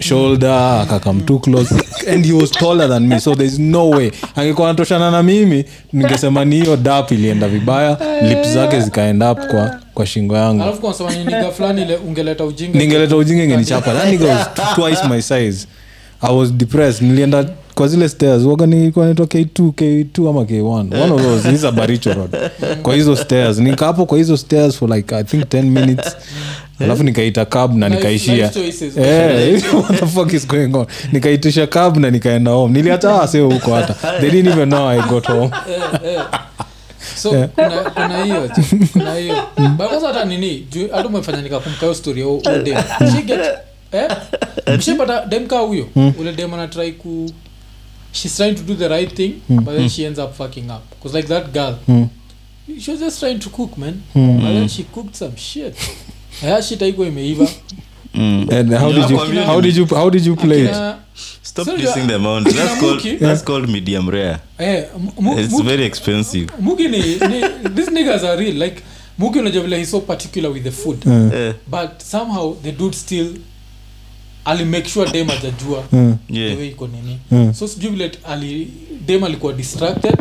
shoulder akakam too close and he was taller than me so there's no way. Angekuwa anatoshana na mimi ningesema ni hiyo dap ilienda vibaya lip zake zikaenda up kwa, kwa shingo yangu. Ningeleta ujinga ingenichapa. Twice my size. I was depressed. Nilienda kwa zile stairs. Waga nilikuwa naitwa k2 k2 ama k1 one. Of those. Is a baricho road. Kwa hizo stairs. Nika kwa hizo stairs for like i think 10 minutes alafu nikaita cab na nikaishia. Eh, what the fuck is going on? Nikaitisha cab na nikaenda home. Niliacha waseo huko hata. They didn't even know i got home. So kuna kuna hiyo kuna hiyo. But hata nini juu hata umefanya nikakumbuka hiyo story ya dem. She get eh? Mshapata dem kaa huyo ule dem anatry ku she's trying to do the right thing but then she ends up fucking up. Because like that girl. Mm. she was just trying to cook man. But then she cooked some shit haya shit imeiva. Mm. and how did you how did you how did you play it? Stop so kissing the mountain that's called that's called medium rare. Eh it's very expensive. Mugi ni, ni these niggas are real. Like mugi unajua vile he's so particular with the food. Uh, eh but somehow the dude still ali make sure dem ajajua. Yeah. the way iko nini. Mm. so sijui vile ali dem alikuwa distracted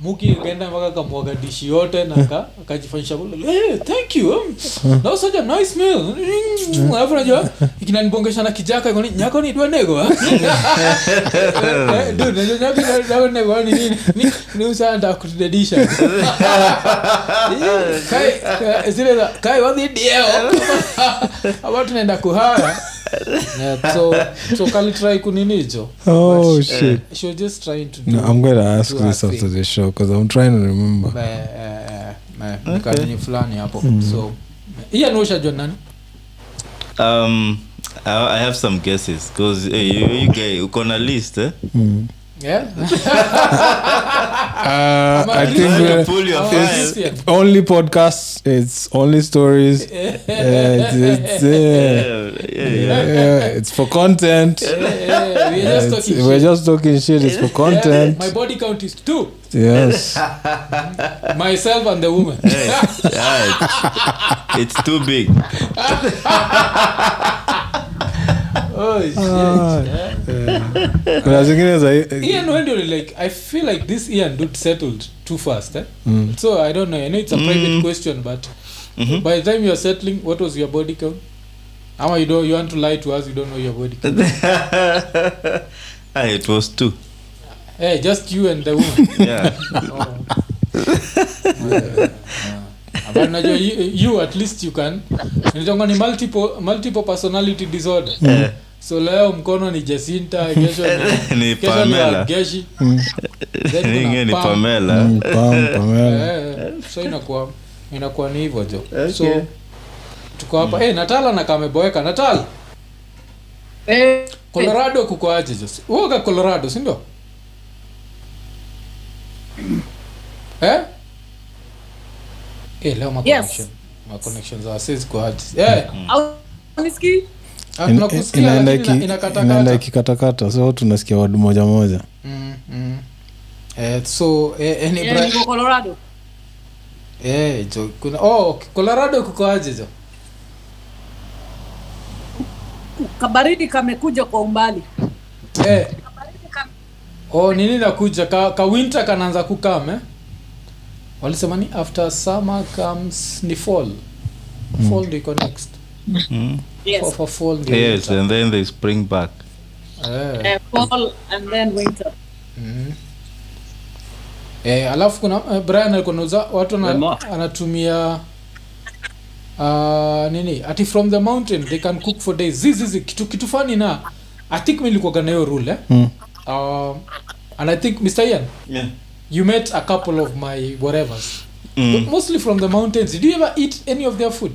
muki kaenda mpaka kamwaga dishi yote na aka- akajifanyisha hey, thank you um, that was such a nice meal. Alafu najua ikinanibongesha na kijaka ikoni nyako ni dwanego ah?" Eh, dude, najua nyako ni dwanego, ni nini? Ni- ni usanda kutudedisha kai kai- zile za kai wadhi dio ama tunaenda kuhara so so kalitry kuninijo Oh, But, shit. she was just trying to do No, I'm going to ask her this after thing. the show because I'm trying to remember. Eh, eh, eh, fulani hapo so iya nushajua nani um I, I have some guesses because hey, you, you guy uko na list eh? Yeah? Uh, I think you we're- pull your it's- only podcasts. It's only stories. Uh, it's, it's, uh, Yeah, yeah, yeah. yeah, it's for content. We're just It's- talking we're shit. just talking shit. It's for Yeah, content. my body count is two Yes. myself and the woman Hey, yeah, it's, it's too big oh, shit. Ah. Yeah. Kuna zingine za Ian when like I feel like this Ian dude settled too fast eh? so I don't know. I know it's a private question but by the time you're settling what was your body count? Ama you don't you want to lie to us you don't know your body count. Ah, it was two. Hey just you and the woman. Yeah. But najua you, you at least you can nitonga ni multiple, multiple personality disorder. Eh. So leo mkono ni jacinta kesho ni, Ni kesho Pamela. geshi. Then ni pamela. Mm, Pam, Pamela. Eh, so inakuwa inakuwa ni hivyo jo. Okay. so tuko hapa. Eh natala na kameboeka natal! Eh, colorado kuko aje jo? Uoga colorado sindio eh? Eh leo ma Yes. connection ma connection za sisi kwa aje eh! Au unisikii? Ah, In- inaenda ina- ikikatakata so tunasikia wadu moja moja Mm, mm. Eh, so eh, eh, Yeah, Colorado. eh jo kuna oh colorado kuko jo Kabaridi kamekuja kwa umbali. eh kam- oh nini nakuja ka, ka winter kanaanza kukam eh? walisema ni after summer comes ni fall fall mm. iko next Mm. Yes. for, for fall the yes winter. and then they spring back eh. uh, fall and then winter. mm. eh, alafu kuna eh, brian alikuwa nauza watu na, anatumia uh, nini ati from the mountain they can cook for days zizizi kitu kitu fani na i think milikuwaga na hiyo rule eh? Mm. um, and i think mr ian yeah. you met a couple of my whatevers mm. mostly from the mountains did you ever eat any of their food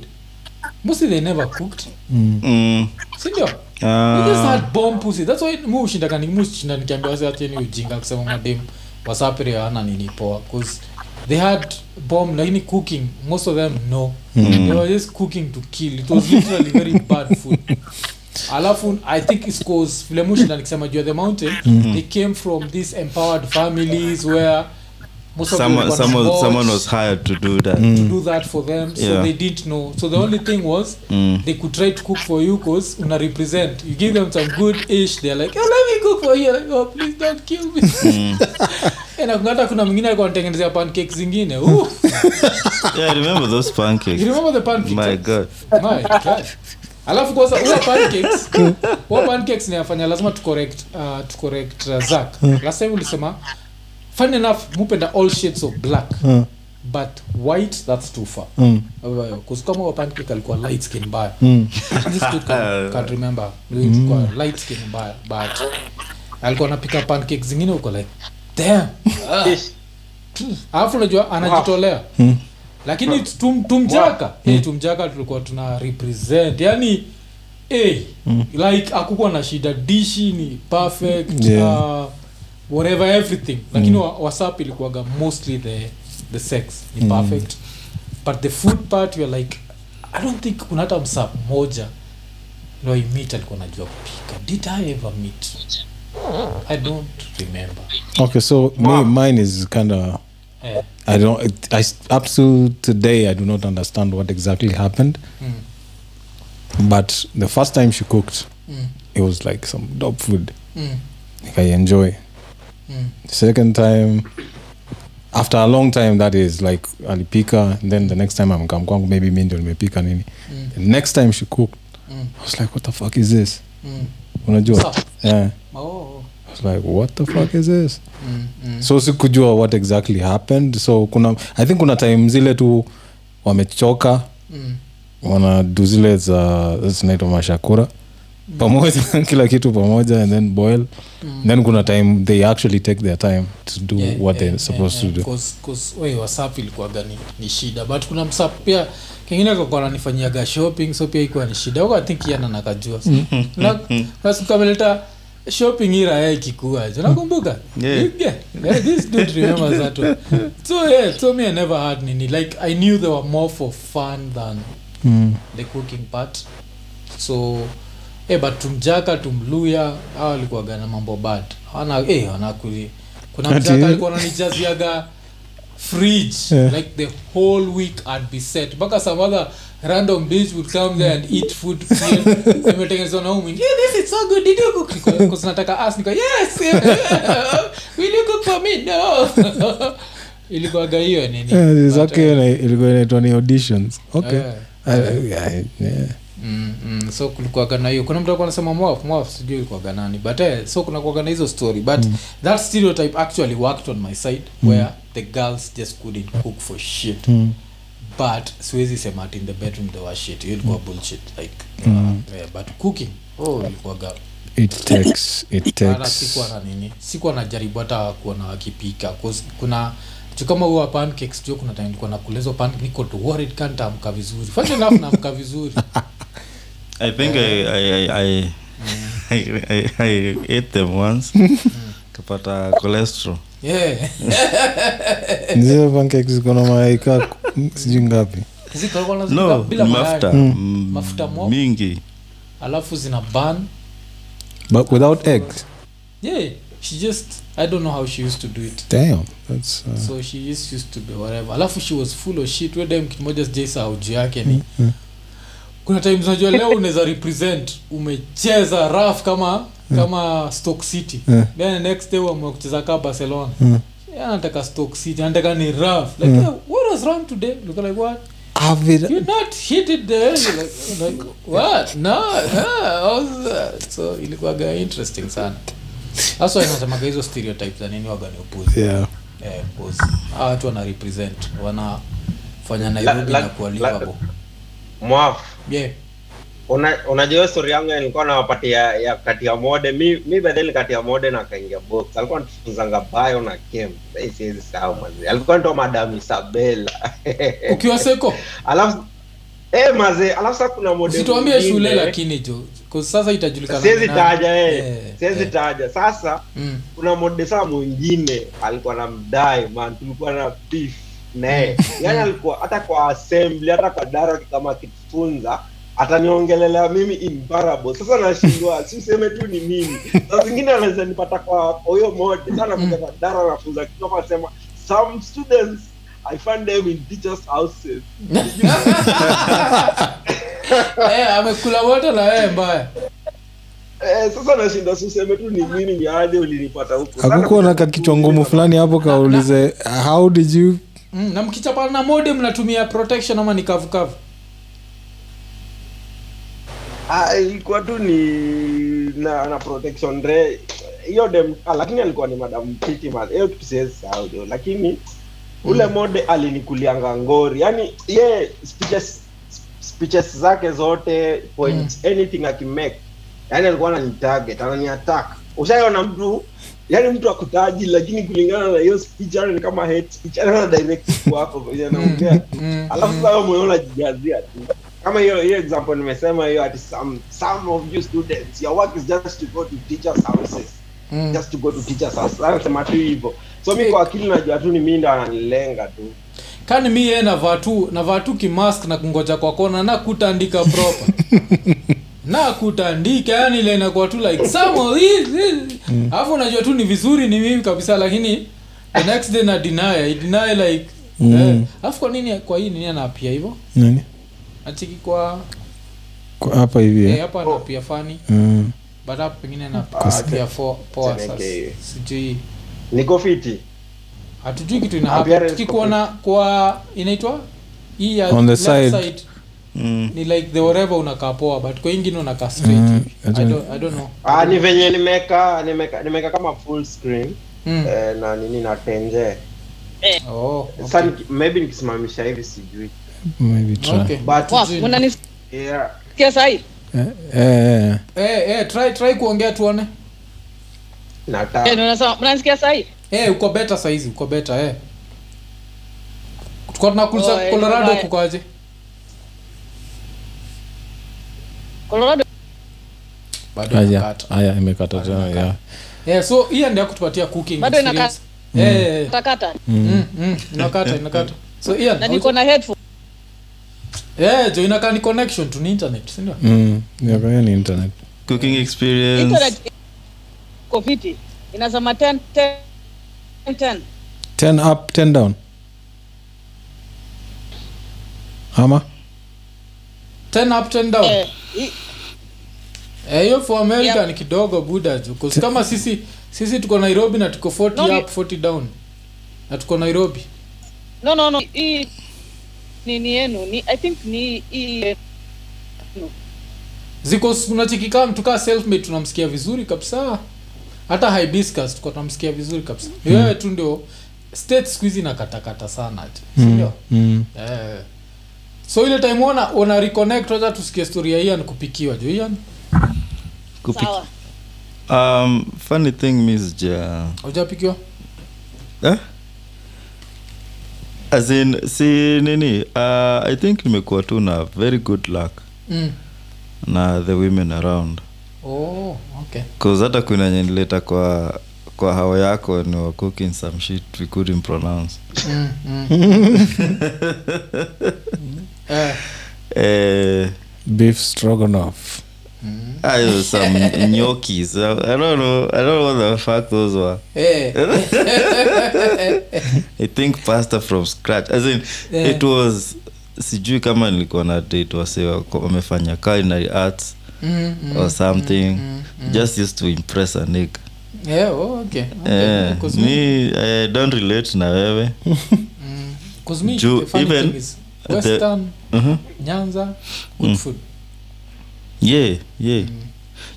mostly they never cooked. Mm. sindio? Ah. had bomb pussy. That's why mu ushinda mu nikiambia wase ujinga kusema madem wasapiri ana nini poa? Cause they had bomb lakini cooking most of them no. They were just cooking to kill. It was literally very bad food. Alafu i think it's cause vile mushinda nikisema juu ya the mountain they came from these empowered families where most of someone, walikuwa someone, boats someone was hired to do that. To do that for them so Yeah. they didn't know. So the only thing was Mm. they could try to cook for you because una represent. You give them some good ish they're like oh, let me cook for you. Like oh please don't kill me. Mm. hata kuna mwingine alikuwa anatengenezea pancake zingine. Yeah I remember those pancakes. You remember the pancakes my god. My God. alafu kwanza huwa pancakes huwa pancakes ninafanya lazima tucorrect uh, tucorrect uh, Zach last time ulisema fun enough mupenda all shades of black. Mm. but white that's too far. Mm. because kama pancake alikuwa light skin mbaya. Mm. this dude can, can remember. Mm. light skin mbaya but alikuwa anapika pancake zingine uko like damn. Alafu unajua anajitolea. Mm. lakini tum, tumjaka. Hey, tumjaka tulikuwa tuna represent. Yani hey, like akukuwa na shida. Dishi ni perfect. Yeah. uh, whatever everything. Lakini mm. whatsapp ilikuwaga mostly the the sex. Ni perfect. But the food part youare like i don't think kuna hata msap moja. Loimit alikuwa najua kupika. Did i ever meet? I don't remember. Okay so me, mine is kind of yeah. i don't it, I, up to today i do not understand what exactly happened. Mm, but the first time she cooked Mm. it was like some dope food. Mm. nikaienjoy Mm. The second time after a long time that is like alipika then the next time amkam kwangu maybe mi ndio nimepika nini Mm. the next time she cooked Mm. i was like what the fuck is this Mm. unajua yeah. Oh. I was like what the fuck is this Mm. Mm. so sikujua what exactly happened so kuna i think kuna time zile tu wamechoka Mm. wanadu zile za zinaitwa mashakura pamoja kila kitu pamoja and then boil. Mm. then kuna time they actually take their time to do Yeah, what yeah, they're supposed yeah, to do. Cause- cause, whatsapp ilikuwaga ni, ni shida. But kuna msap pia kengine kakwa nanifanyiaga shopping so pia ikuwa ni shida. Huko think yana nakajua nasukameleta shopping ira ya ikikua jo nakumbuka Yeah. yeah, yeah, this dude remembers that one. so yeah so me i never had nini. Like i knew they were more for fun than Mm. the cooking part. So eh, but tumjaka tumluya hawa walikuwaga na mambo bad. Wana eh, wanakuli kuna mjaka alikuwa nanijaziaga fridge Yeah. like the whole week i'd be set. Mpaka some other random bitch would come there and eat food imetengenezwa na umi yeah, this is so good. Did you cook? Because nataka ask niko yes will you cook for me? No. Ilikuwaga hiyo nini? Yeah, okay, uh, ilikuwa inaitwa ni auditions. Okay. Eh, I- I- yeah. Mm, mm, so kulikuwaga na hiyo. Kuna mtu alikuwa anasema mwaf mwaf sijui ilikuwaga nani but eh, so kunakuwaga na hizo story but that stereotype actually worked on my side where the girls just couldn't cook for shit. Mm. but siwezi sema ati in the bedroom they were shit. Hiyo ilikuwa bullshit like uh, yeah, but cooking oh ilikuwaga it takes it takes. sikuwa na nini sikuwa najaribu hata kuona wakipika kuna kama huwa pancakes juu kuna time nilikuwa nakulezo pancake niko to worried can't amka vizuri. Funny enough naamka vizuri I think I, I, I, I, I, I, I ate them once. Kapata cholesterol. Yeah. Zile pancakes ziko na maika sijui ngapi. No bila ni mafuta. Mm. mm, Mafuta mo- mingi. Alafu zina ban but without eggs yeah she just i don't know how she used to do it. Damn that's uh, so she just used to be whatever. Alafu she was full of shit. We dem kimoja sijaisahau juu yake ni kuna times najua leo unaweza represent umecheza raf kama kama stock city. Yeah. then next day uamua kucheza ka barcelona. Yeah. Yeah, anataka stock city anataka ni raf like yeah. yeah, what was wrong today? Look like what? Avid you not hit it there. Like, like what? No yeah, how that? so ilikuwaga interesting sana. Hasa inasemaga hizo stereotypes za nini waga ni upuzi yeah. Eh, upuzi hawa watu wana represent. Wanafanya nairobi la- na kuwa la- mwafu yeah. Una unajua story yangu nilikuwa nawapatia ya kati ya mode. Mi mi bedhe kati ya mode na kaingia box. Alikuwa anatufunzanga bayo na kem. Siwezi sahau mazee alikuwa ndo madam isabela ukiwa seko? Alafu eh mazee alafu sasa kuna mode situambie shule lakini jo. Sasa itajulikana siwezi taja eh Eh, siwezi taja. Sasa Mm. kuna mode saa mwingine alikuwa na mdai man. Tulikuwa na beef naye yani alikuwa hata kwa assembly hata kwa dara kama akitufunza ataniongelelea mimi in parable sasa nashindwa si useme tu ni mimi. Saa zingine anaweza nipata kwa hiyo mode. Sana nakuja kwa dara anafunza kitu kama some students I find them in teachers houses. Eh, amekula wote na wewe mbaya. Eh, sasa nashinda si useme tu ni mimi ni aje ulinipata huko. Sasa hakukuwa na kakichwa ngumu fulani hapo kaulize how did you mm, na mkichapana na mode mnatumia protection ama ni kavukavu Ah, ilikuwa tu ni na, na protection re hiyo dem ah, lakini alikuwa ni madam Titi man hiyo tusiwezi siwezi sahau jo lakini ule mode alinikulianga ngori. Yani ye speeches speeches zake zote points anything akimake yani alikuwa ananitarget ananiattack. Ushaona mtu yani mtu akutaji lakini kulingana na hiyo speech yani ni kama hate speech yani ana direct wako kwenye anaongea. mm, alafu sasa wewe mwenyewe unajijazia tu. Kama hiyo hiyo example nimesema hiyo ati some some of you students your work is just to go to teachers houses mm. just to go to teachers houses anasema tu hivyo. So mi kwa akili najua tu ni mimi ndo ananilenga tu. Kani mi yeye navaa tu navaa tu kimask na kungoja kwa kona na kutaandika proper na kutaandika yani ile inakuwa tu like some of these alafu unajua tu ni vizuri ni mimi kabisa lakini the next day na deny I deny like Mm. eh, alafu kwa nini kwa hii nini anapia hivyo? Nini achiki kwa Kwa hapa hivi Eh, eh? hapa anapia fani Mm. but hapa pengine anapia for poa sasa. Sijui. Niko fiti. Hatujui kitu ina hapa tukikuona kwa inaitwa? Hii On the side, side. Mm. ni like the whatever unakaa poa but kwa ingine unakaa straight Mm. I I don't- don't, I don't know ah, ni venye nimeka nimeka nimeka kama full screen mm. eh, na nini na tenje oh, okay. Sani, maybe nikisimamisha hivi sijui Maybe try. Okay. but Wow, Jini. yeah, sahi Eh, eh, eh. Eh, eh, try try kuongea tuone nataka Eh, unasema mnanisikia sahi eh, uko beta saizi uko beta eh. tukuwa tunakuliza Oh, eh, colorado. Bado inakata. aya imekata tena yeah. yeah, so hii ndio kutupatia cooking Bado experience. Eh, takata mm, mm, inakata inakata. So Ian, na niko na headphone. Eh, jo inakaa ni connection to ni internet si ndio? Mm. Hiyo ni internet. Cooking experience. Internet iko fiti. Inasema 10 10 10 10 up 10 down. Ama 10 up ten down eh hiyo Eh, for america Yep. ni kidogo buda ju 'cause kama sisi sisi tuko nairobi na tuko 40 No, up 40 down na tuko nairobi no no no hii ni ni yenu ni i think ni hii ziko unachikika tukaa selfmade tunamsikia vizuri kabisa hata hibiscus tuko tunamsikia vizuri kabisa mm. wewe tu ndio state siku hizi nakatakata sana ati sindio mm. eh. So ile time ona una reconnect wacha tusikie story ya ian kupikiwa jo ian? Kupi- um, funny thing miss ja. Ujapikiwa eh? as in si nini uh, i think nimekuwa tu na very good luck mm. na the women around. Oh, okay. Cause hata kuna nyenileta kwa kwa hao yako ni wa cooking some shit we couldn't pronounce. Mm, mm. eh, beef stroganoff. Some gnocchis. I, i don't know. I don't know what the fuck those were. Eh. i think pasta from scratch. As in Yeah. it was sijui kama nilikuwa na date wase wamefanya culinary arts Mm, mm, or something. Mm, mm. just used to impress a nigga. Yeah, oh, okay, okay. Eh, mi me- I don't relate na wewe. Mm, even is, the- western uh-huh. nyanza good Mm. food. Yeah yeah.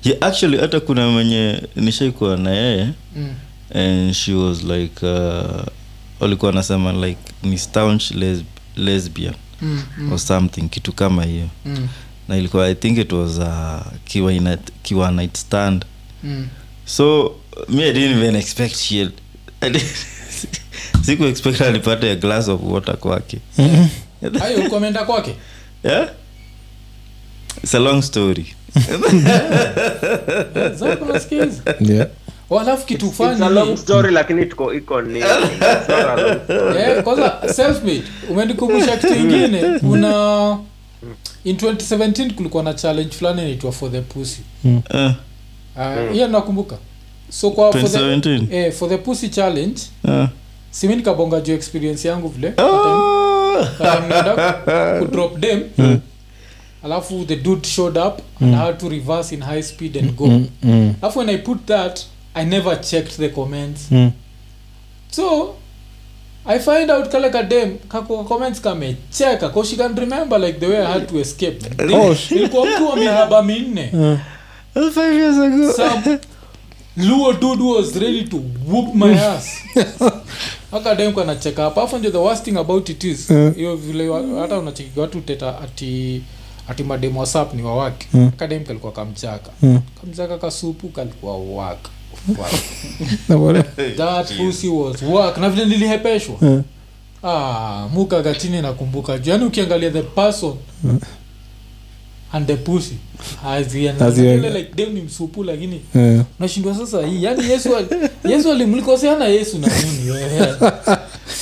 Yeah actually hata kuna mwenye nishaikuwa na yeye mm. and she was like uh, alikuwa anasema like ni staunch lesb lesbian Mm, mm, or something kitu kama hiyo. Mm, na ilikuwa i think it was uh, kiwa, ina, kiwa night stand. Mm. so me i didn't even expect shit I didn't- siku expect alipata a glass of water kwake. Ayo ulikuwa umeenda kwake yeah? it's a long story Eh, zako yeah. Oh, alafu kitu it's story. eh, umenikumbusha kitu ingine kuna in 2017 kulikuwa na challenge fulani inaitwa for the pussy mm. uh, mm. nakumbuka so kwa for the, 2017 eh, for the pussy challenge uh. Simi nikabonga juu experience yangu vile oh! Kudrop dem alafu the dude showed up and I had to reverse in high speed and go. Mm, mm, alafu when i put that i never checked the comments. Mm. so i find out kale kadem kako comments kamecheka cause she can remember like the way i had to escape. Oh, ilikuwa mtu wa miraba minne. Five years ago. Some luo dude was ready to whoop my ass akademko anacheka hapa afu ndio the worst thing about it is hiyo hiyo vile wa- hata unachekiga watu teta ati ati madem whatsapp ni wawake Mm. kadem kalikuwa kamchaka. Mm. kamchaka kasupu kalikuwa waka Na that pussy was work. Na vile nilihepeshwa. Yeah. ah, mukaga chini nakumbuka juu. Yani ukiangalia the person and the pussy like dem ni msupu lakini Eh, nashindwa sasa hii yani yesu ali- yesu alimlikoseana yesu na nini wewe?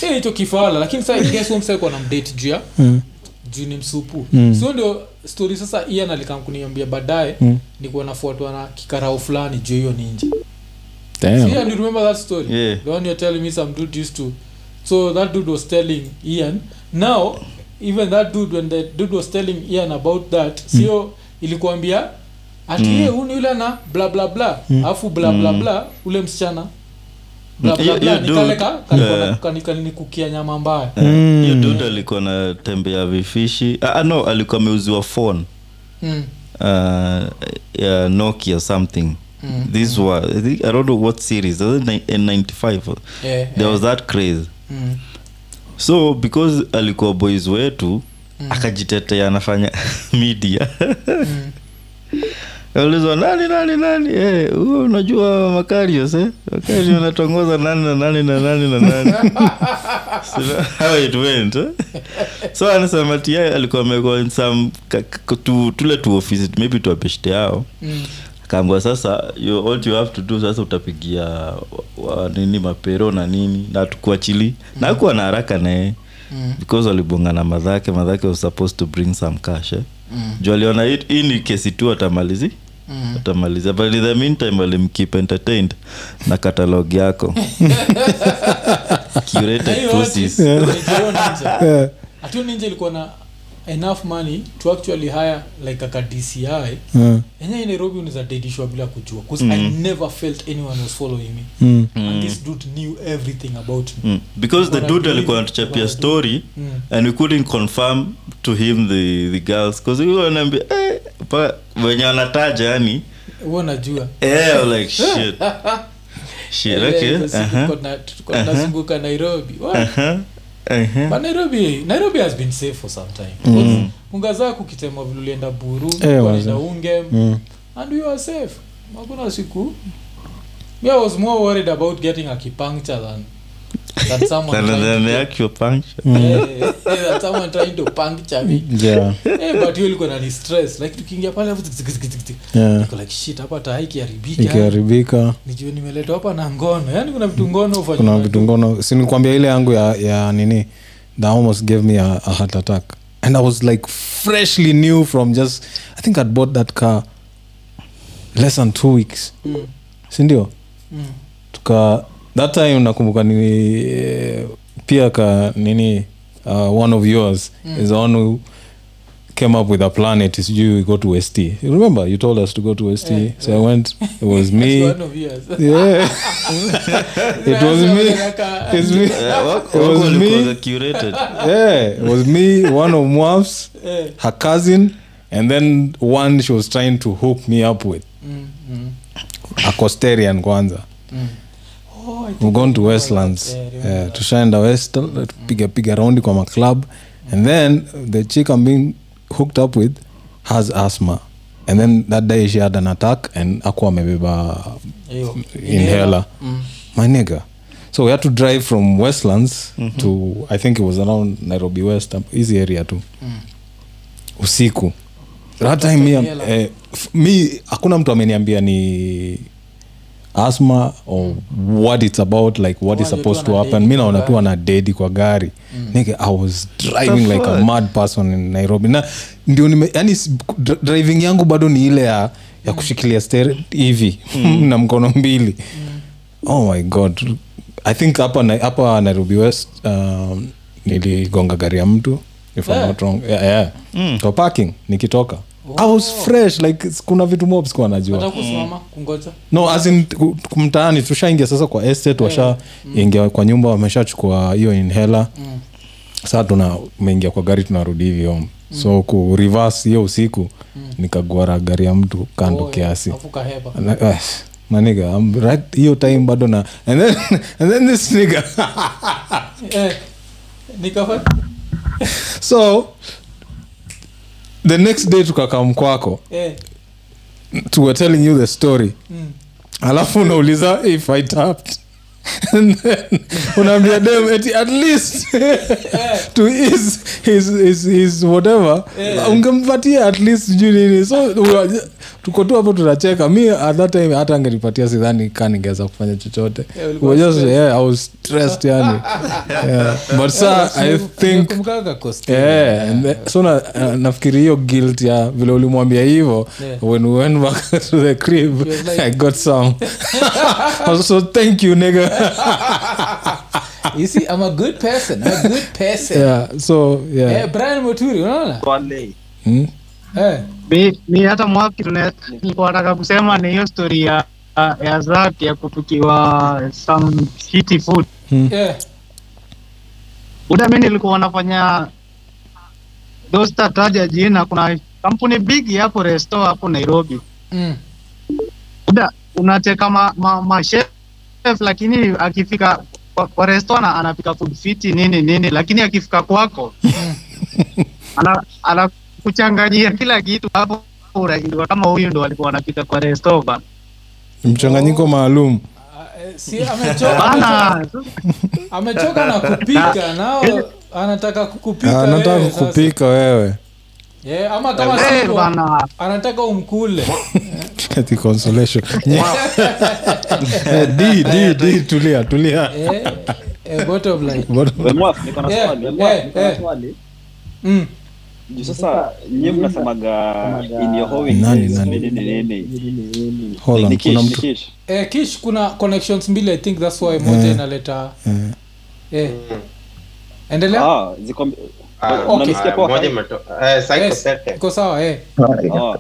Eh, hicho kifala lakini sasa yesu mseko na mdate juu ya mm, juu ni msupu Mm. sio ndio story sasa ian alikam kuniambia baadaye mm. nikuwa nafuatwa na kikarao fulani juu hiyo ninja Damn. Ian, you remember that story? Yeah. The one you're telling me some dude used to. So that dude was telling Ian. Now, even that dude, when the dude was telling Ian about that, sio ilikuambia ati mm. huni yule na bla bla bla alafu bla bla bla ule msichana bla bla Hiyo- hiyo ni dude, kale ka kalikuwa na- yeah. kani- kanikukia nyama mbaya Mm. hiyo dude alikuwa na tembea vifishi ah, ah, no alikuwa ameuziwa phone mm. uh, ya nokia something Mm. this was I, think, i don't know what series was it N95? yeah, there was that craze mm. So because alikuwa boys wetu akajitetea anafanya media Mm. ulizwa nani nani nani eh, huyo unajua makarios eh? makarios anatongoza nani na nani na nani na nani so, how it went eh? so anasema tia alikuwa amekuwa some tule tu ofisi maybe tuapeshte yao Mm. Akaambua sasa you, all you have to do sasa utapigia wa, nini mapero na nini na tukuachili na akuwa na haraka naye Mm. because walibongana madhake madhake was supposed to bring some cash eh? Mm. juu aliona hii ni kesi tu atamalizi Mm. atamaliza but in the meantime alimkeep entertained na katalog yako curated pussies Yeah. Ninja ilikuwa na enough money to actually hire like aka DCI Mm. enye nairobi unaweza bila kujua bcause i Mm. never felt anyone was following me Mm. and this dude knew everything about me Mm. because the dude alikuwa anatuchapia story Mm. and we couldn't confirm to him the, the girls bcause anaambia eh, pa- wenye wanataja yani huwa najua eh, like shit shit okay uh-huh. na- tuko tunazunguka nairobi What? Uh-huh. Uh-huh. but nairobi nairobi has been safe for some time Mm. unga zako ukitema vile ulienda buru hey, ukaenda ungem Mm. and you are safe hakuna siku me i was more worried about getting a kipuncture than than someone that trying than to the get- actual puncture. Eh, eh, someone trying to puncture me Yeah. yeah but hiyo ilikuwa nani stress. Like tukiingia pale hapo. Yeah. Niko like shit hapa taa ikiharibika ikiharibika. Nijue nimeletwa hapa na ngono. Yani kuna vitu ngono hufanywa kuna vitu ngono. Ngono sinikwambia ile yangu ya, ya nini? That almost gave me a, a heart attack. And i was like freshly new from just i think i'd bought that car less than two weeks. Mm, sindio mm, tuka that time nakumbuka ni eh, pia ka nini uh, one of yours Mm. is the one who came up with a planet sijui we go to st you remember you told us to go to st Yeah, so i went it was me one of yours. yeah it was me it's me It was me. curated. yeah it was me one of Mwaf's her cousin and then one she was trying to hook me up with mm -hmm. a costerian kwanza mm. Oh, we've gone to westlands yeah, tushaenda west piga piga raundi kwa maclub and then the chick i'm being hooked up with has asthma. And then that day she had an attack and akuwa amebeba inhaler. Mm. my nigga. So we had to drive from westlands to i think it was around nairobi west um, easy area too Mm. usiku. That time me, eh, me hakuna mtu ameniambia ni asthma or what it's about like what is supposed to happen. mi naona tu ana dedi kwa gari. Nike i was driving like a mad person in nairobi. Na ndio nime yani driving yangu bado ni ile ya, ya kushikilia ster hivi na mkono mbili. Oh my god. I think hapa hapa nairobi west um, niligonga gari ya mtu if I'm not wrong. Yeah, yeah. Mm. kwa parking nikitoka i was fresh like s- kuna vitu mob sikuwa najua. No as in mtaani tushaingia sasa kwa estate washaingia kwa nyumba wameshachukua hiyo inhela Mm. saa tuna meingia kwa gari tunarudi hivi home so ku reverse hiyo usiku nikagwara gari ya mtu kando Oh, kiasi. eh, maniga I'm right hiyo time bado na and then, and then this nigga. Eh, so the next day tukakam kwako yeah. to were telling you the story mm. alafu unauliza if i tapped And then unaambia dem eti at least to is his, his, his whatever Yeah. ungempatia at least sijui nini so tuko tu hapo tunacheka mi at that time hata angenipatia sidhani ka ningeweza kufanya chochote Yeah, ulikuwa We were just, yeah, I was stressed yani yeah. but sa i think Yeah, and the- so na, nafikiri hiyo guilt ya vile ulimwambia hivo Yeah. when we went back to the crib like- i got some so thank you nigga You see, I'm a good person. I'm a good person. yeah so yeah yeah Brian Moturi, unaona? Hmm? Eh. mi, mi hata mwaki tuna- nataka kusema ni hiyo story ya ya Zack ya kupikiwa some shitty food Eh. Buda, mi nilikuwa nafanya dosta taja jina, kuna kampuni big hapo resto hapo Nairobi. Mm. Buda, unateka ma, ma, ma chef lakini akifika kwa, kwa resto anapika food fiti nini nini, lakini akifika kwako ana anakuchanganyia kila kitu hapo, unajua kama huyu ndo alikuwa anapika kwa resto mchanganyiko maalum. Ah, si amechoka. Amechoka na kupika nao anataka kukupika anataka wewe kukupika wewe. Yeah, ama kama eh, anataka umkule. Ati consolation. D d di di tulia tulia. eh, eh, bottom line. Bottom- Wemwaf, niko na swali. Juu sasa nyie mnasemaga in your home Nani, nani? nini, nini. Hold on, kish, kuna mtu- eh, kish kuna connections mbili i think that's why moja Eh. inaleta eh, eh. endelea Ah, ziko Ah, moja eh, iko sawa eh. Ah,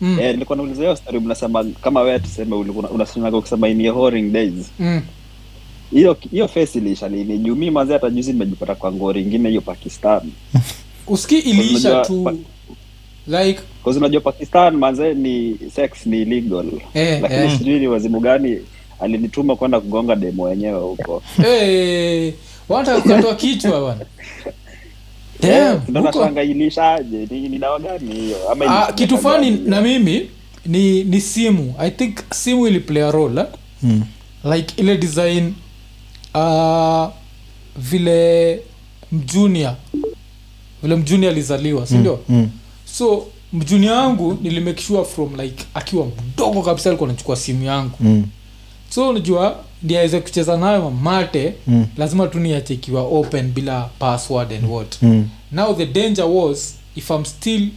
mm. eh, nilikuwa nauliza hiyo story mnasema kama wewe tuseme ulikuwa unasemaga kusema in your horing days Mm. hiyo hiyo face iliisha lini juu mi mazee hata juzi nimejipata kwa ngori ingine hiyo pakistan uski iliisha tu. like unajua pakistan manze ni sex ni illegal. Eh, lakini eh. sijui ni wazimu gani alinituma kwenda kugonga demo wenyewe huko. Eh, wanataka kukatwa kichwa bana Eh, Damn, ndo huko- nashanga ilishaje ni, ni dawa gani hiyo? Ama Ah, kitu fani na mimi ni ni simu. I think simu ili play a role eh? mm, like ile design uh, vile mjunior vile mjuni alizaliwa sindio mm, so mjuni wangu nilimake sure from like akiwa mdogo kabisa alikuwa anachukua simu yangu. Mm, so unajua ndi aweze kucheza nayo mate Mm. lazima tu niache ikiwa open bila password and what. Mm, now the danger was if i'm still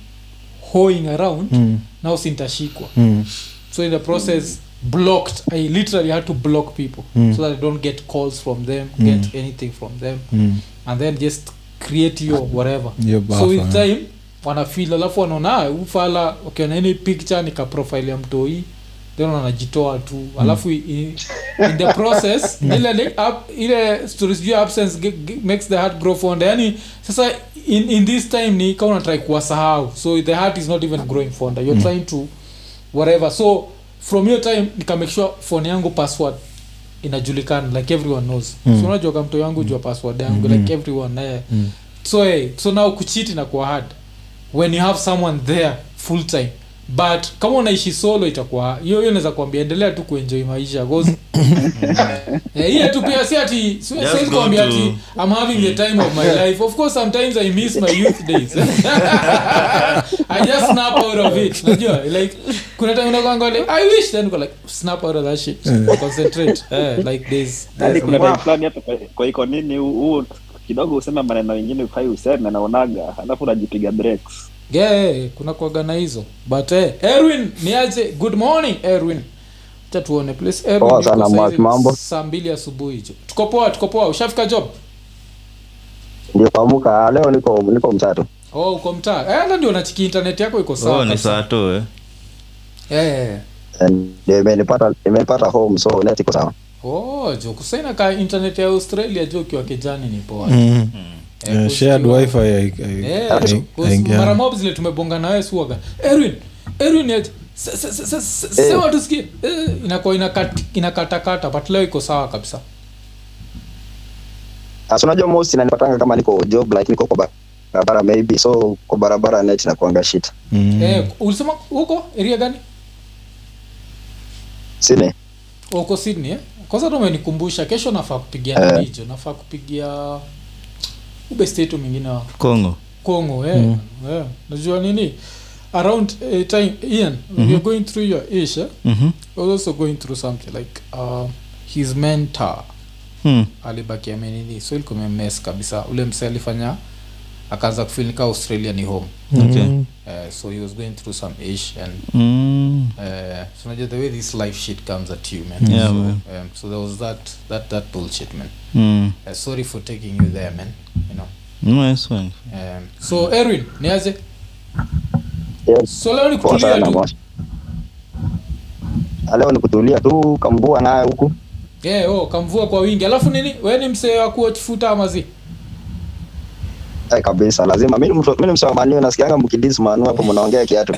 hoing around mm, now sintashikwa. Mm, so in the process blocked i literally had to block people Mm. so that i don't get calls from them Mm. get anything from them. Mm. and then just create your whatever. Hiyo so with time wanafil alafu wanaona "Ah, ufala ukiona any picture nika profile ya mtoi then wanajitoa tu. Alafu mm. in the process ile up, ile absence makes the heart grow fonder yani sasa in, in this time ni kama unatry kuwasahau. So the heart is not even growing fonder. You're trying to whatever. So from your time nika make sure phone yangu password inajulikana like everyone knows Mm. so unajua kamto yangu jua password yangu like everyone eh. Mm. so hey, so now kuchiti inakuwa hard when you have someone there full time but kama unaishi solo itakuwa hiyo hiyo naweza kuambia endelea tu kuenjoy maisha eh, hiyo tu pia si ati siwezi kuambia ati I'm having the time of my life. Of course sometimes I miss my youth days. I just snap out of it. Unajua like kuna time unakwanga like I wish then uko like snap out of that shit. Concentrate. Uh, like there's, there's kuna time fulani hata kwa- kwa iko nini huo kidogo useme maneno mengine ufai useme naonaga alafu unajipiga breaks. Yeah, yeah, kuna kuaga na hizo. But eh, erwin niaje good morning erwin. Cha tuone please erwin Poa sana, Mark, mambo? saa mbili asubuhi hicho tuko poa tuko poa. Ushafika job? Ndio kuamka leo niko niko mtatu oh uko mtaa eh, hata ndio nachiki internet yako iko sawa oh, ni saa tu eh? eh Eh, ndio imenipata imenipata home so net iko sawa oh jo kusaina ka internet ya australia jo ukiwa kijani ni poa. Mm. Eh, Yeah, shared wifi Eh, mara mob zile tumebonga nawe suaga erwin erwin ya- se- se- se- se- se- Eh. sema tusikie inakuwa inakatakata but leo iko sawa kabisa. Sasa unajua most inanipatanga kama niko job like niko kwa barabara maybe so kwa barabara net nakuanga shit. Mm. eh, ulisema huko area gani? Sydney. Uko sydney eh? Kwanza tu umenikumbusha kesho nafaa kupigia Eh. nani hicho nafaa kupigia ube state mwingine wa kongo Kongo eh. eh. najua nini around uh, time ian you're going through your ish eh? mm -hmm. was also going through something like uh, his mentor Hmm. alibaki amenini so ilikuwa kabisa ule mse alifanya akaanza kufil nika australia ni home Okay. uh, so he was going through some ish and Mm. uh, so the way this life shit comes at you man Yeah, so, man. Um, so there was that that that bullshit man Mm. uh, sorry for taking you there man you know Nice one. um, so erwin niaze Yes. so leo ni kutulia tu Ah, Leo ni kutulia tu, kamvua naye huku. yeah, oh, kamvua kwa wingi alafu nini we ni msee wa kuochifuta amazi Eh, kabisa. Lazima. Mimi mtu- mimi ni msema manio nasikianga mkidis manu hapo mnaongea kiatu.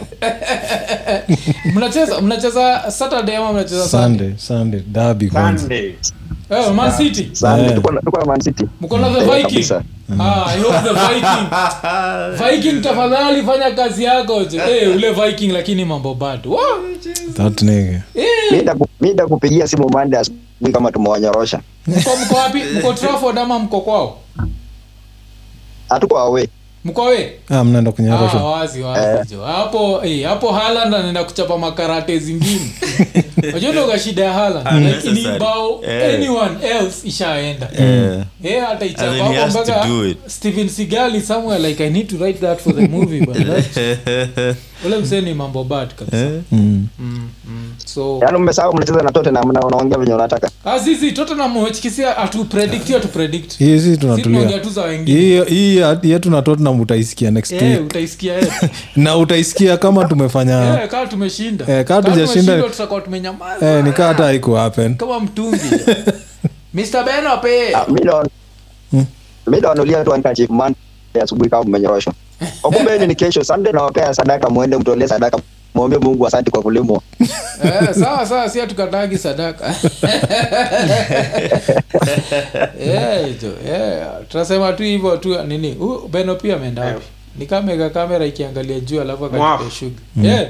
mnacheza mnacheza saturday ama mnacheza sunday sunday. Dabi kwanza. Sunday. eh, man city. Sunday. Tuko na tuko na Man City. mko na the Vikings. ah, I hope the viking. Viking tafadhali fanya kazi yako je. Eh, ule viking lakini mambo bado Wow. that nigga. Eh, Mimi ndaku- mimi ndakupigia simu Monday asubuhi kama tumewanyorosha. mko mko wapi? Mko trafford ama mko kwao Hatuko awe mko we ah, mnaenda kunyarosha Ah, wazi wazi jo hapo eh, hapo Haaland anaenda kuchapa makarate zingine. Unajua shida ya Haaland? Like bao Eh. anyone else ishaenda. Eh. eh hata ichapa hapo mpaka. Steven Seagal somewhere like I need to write that for the movie but ule msee ni mambo bad kabisa. Eh. mm. mm, mm. so Yaani umesahau mnacheza na Tottenham na unaongea venye unataka. azizi Tottenham wachikisia atu predict atu predict. Hii si si tunatulia. tu za wengine. Hii hii yetu na Tottenham utaisikia next yeah, week. utaisikia eh. Na utaisikia kama tumefanya yeah, kama tumeshinda. Eh, kama tujashinda- tutakuwa tumenyamaza. Eh, nikaa hata haiku happen. Kama mtungi. Mr. Benope Ah, tu Monday asubuhi kama mmenyoroshwa. Okumbe ni kesho Sunday na wapea sadaka muende mtolee sadaka. Muombe Mungu asante kwa kulimwa. eh, sawa sawa si hatukatagi sadaka Eh, jo, eh, tunasema tu hivyo tu nini Uh, beno pia ameenda wapi nikamega kamera ikiangalia juu alafu akatupa shughuli. Eh,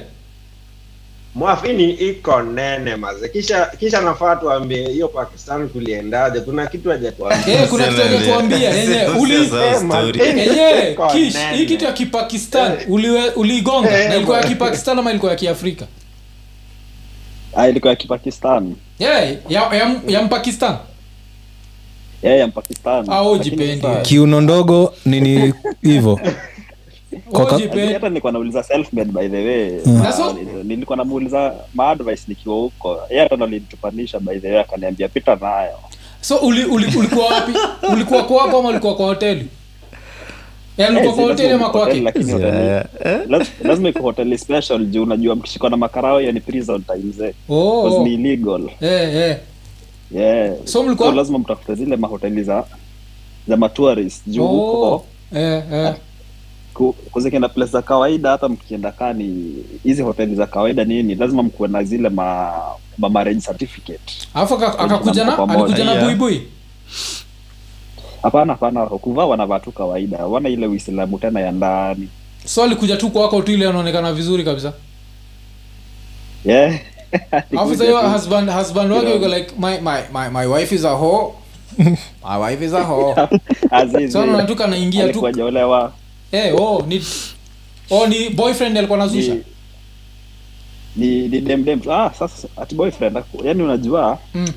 mwafini iko nene maze. Kisha kisha nafaa tuambie hiyo pakistan kuliendaje kuna kitu hajatuambia eh, kuna kitu hajatuambia yenye useme yenye kish hii kitu ya kipakistan Eh, na ilikuwa ya kipakistan ama ilikuwa ya kiafrika? Ah, ilikuwa ya kipakistan. Yeah, ya, ya, ya mpakistan. Yeah, ya mpakistan. Ah, kiuno ndogo nini hivyo hata nilikuwa nauliza self-made by the way Mm. Na Na nilikuwa namuuliza maadvice nikiwa huko yeye hata ndo alinitupanisha by the way akaniambia pita nayo so uli, uli, ulikuwa wapi ulikuwa kwako ama ulikuwa kwa hoteli ulikuwa kwa si hoteli lazima iko hoteli special juu unajua mkishikwa na makarao hiyo ni prison times eh. Oh, oh. ni illegal Eh, eh. yeah So mlikuwa- lazima mtafute zile mahoteli za za matourist juu Oh. huko Eh, eh. Ku- kuzikienda place za kawaida hata mkienda kani hizi hoteli za kawaida nini? Lazima mkuwe na zile ma, ma marriage certificate. Alafu akakuja na alikuja na buibui? Hapana hapana kuvaa wanavaa tu kawaida. Wana ile uislamu tena ya ndani. So alikuja tu kwako tu ile anaonekana vizuri kabisa. Yeah. alafu sa husband husband wake yuko like my, my, my, my wife is a hoe. My wife is a hoe. Azizi, so anatuka tu tu. Alikuwa hajaolewa eh oh ni oh ni boyfriend alikuwa nazusha ni ni ni dem dem ah sasa ati boyfriend yani unajua mm.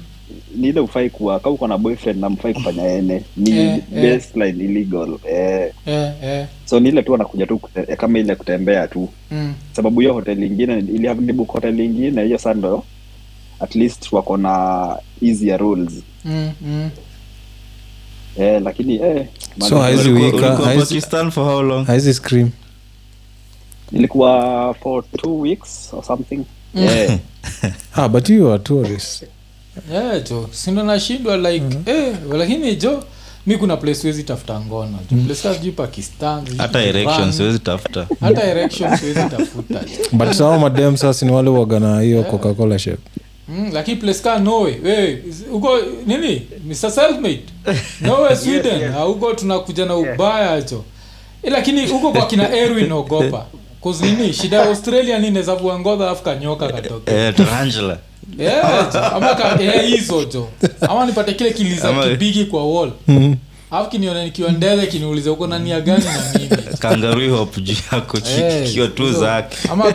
ni ile ufai kuwa kama uko na boyfriend na mfai kufanya ene ni Eh, eh. baseline illegal eh eh, eh. so ni ile tu anakuja tu kute, eh, kama ile kutembea tu Mm. sababu hiyo hoteli ingine ili ni book hoteli ingine hiyo sando ndo at least wako na easier rules Mm, mm. Eh lakini eh So haizi wika, haizi- pakistan for how long? haizi scream. Nilikuwa for two weeks or something. Mm. yeah ah, but you are tourist. Yeah, jo. Sindo nashindwa like eh, lakini jo mi kuna place wezi tafuta ngono jo. Sijui pakistan hata erection siwezi tafuta. Hata siwezi tafuta. But sawa madem sasa ni wale wagana hiyo coca-cola shape mm, lakini Pleska kaa norway Hey, uko nini? Mr selfmade? Norway sweden. yes. Ah, huko tunakuja na ubaya jo Eh, lakini huko kwa kina erwin ogopa. Cause nini? Shida ya australia ni nezavua ngodha alafu kanyoka katoke. Eh, tarantula yeah, ama ka eh, hizo jo ama nipate kile kiliza kibigi kwa wall alafu kinione nikiwa ndege kiniulize uko nania gani na mimi juu yako tu zake. Ama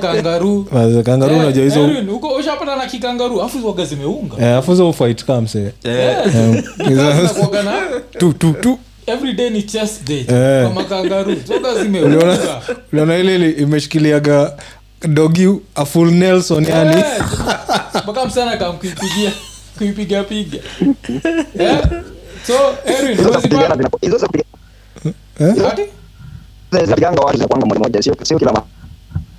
ushapata na kikangaru afu waga zimeunga. Eh, afu hizo fight kamse Eh, Zinakuwaga na tu tu tu. every day ni chest day. Eh. kwa makangaru zoga uliona zimeunga. uliona ile ile imeshikiliaga dogi a full nelson yani. Eh, mpaka msana kamkuipigia kuipiga piga Eh, so Hizo za kupigana za moja moja sio sio kila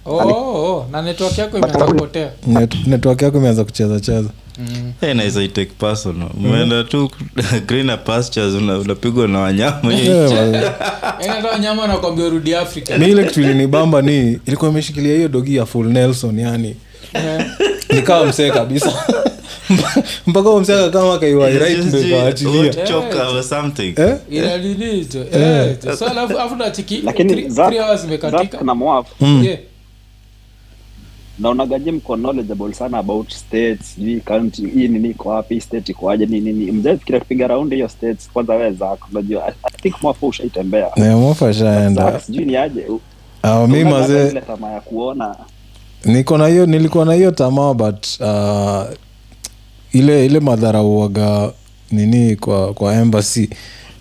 oh, oh, oh. na network yako imeanza kupotea. Net- network yako imeanza kucheza cheza. Mm. hey, naweza itake personal. Umeenda tu greener pastures una- unapigwa na wanyama. Yaani hata wanyama wanakwambia urudi afrika. Mi ile kitu ilinibamba ni ilikuwa imeshikilia hiyo dogi ya full nelson yani. Nikawa msee kabisa mpaka huyo kama akakaa kaiwairit ndo ikawaachilia. Would choke or something. Eh? inadilito eh, so alafu alafu nachiki lakini three- Zack- three hours Zack imekatika na naonagaje mko knowledgeable sana about states sijui county hii nini iko wapi state iko aje nini? Nini mjafikiria kupiga raundi hiyo states kwanza wewe zako unajua I, think mwafu ushaitembea. Shaenda sijui ni aje? Ah, mi mazee tamaa ya kuona. Niko na hiyo nilikuwa na hiyo tamaa but uh, ile ile madhara uaga nini kwa kwa embassy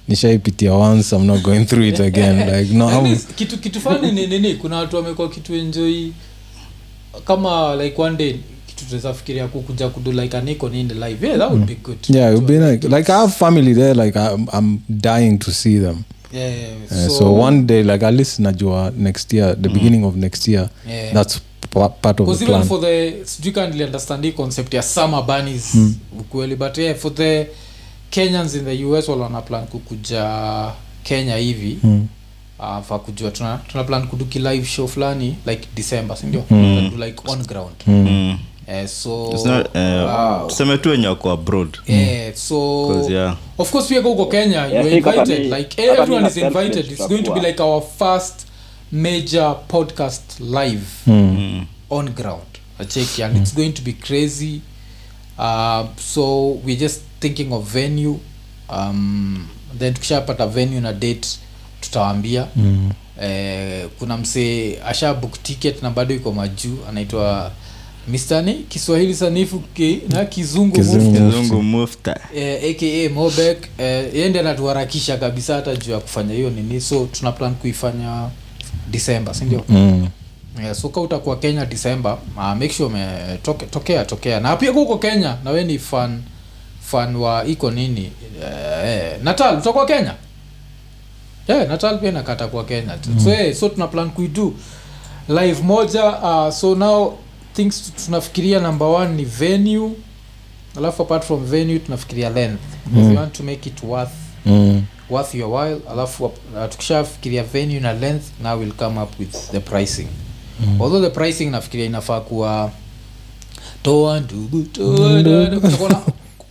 nishaipitia once i'm not going through it again. Like no Yaani, I'm, kitu kitu fani ni nini kuna watu wamekuwa kitu enjoy. Kama like one day kitu tunaweza fikiria kukuja kudu like an icon in the live yeah that would be good yeah it would be like, like i have family there like I, i'm dying to see them yeah, Uh, so, one day like at least najua next year the beginning of next year Yeah. that's part of the even plan for the sijui can't really understand hii concept ya summer bunnies ukweli but yeah for the kenyans in the us wala wana plan kukuja kenya hivi Mm. uh, fa kujua tuna, tuna plan kuduki live show fulani like december sindio mm. like on ground Mm. Eh, so not, uh, uh, tuseme tu wenye wako abroad. Eh, so 'Cause, yeah. of course pia huko kenya Yeah, you're invited. like everyone is invited. it's going to be like our first major podcast live Mm. on ground. Acheki and it's going to be crazy. Uh, so we're just thinking of venue. Um, then tukishapata venue na date tutawambia Mm. eh, kuna msee asha book ticket na bado iko majuu anaitwa mr ni kiswahili sanifu ki, na kizungu, Kizungu. mufti, kizungu mufta eh, aka mobek eh, yende anatuharakisha kabisa hata juu ya kufanya hiyo nini. So tuna plan kuifanya disemba sindio Mm. yeah, so ka utakuwa kenya disemba uh, make sure umetokea toke, tokea na pia huko kenya na we ni fan fan wa iko nini? Eh, natal utakuwa kenya? Yeah, natal pia nakata kwa kenya mm. so, yeah, so tuna plan kuidu live moja uh, so now things tunafikiria number one ni venue alafu apart from venue tunafikiria length mm. you want to make it worth Mm. worth your while. Alafu uh, tukishafikiria venue na length now we'll come up with the pricing. Mm. although the pricing nafikiria inafaa kuwa toa ndugu toa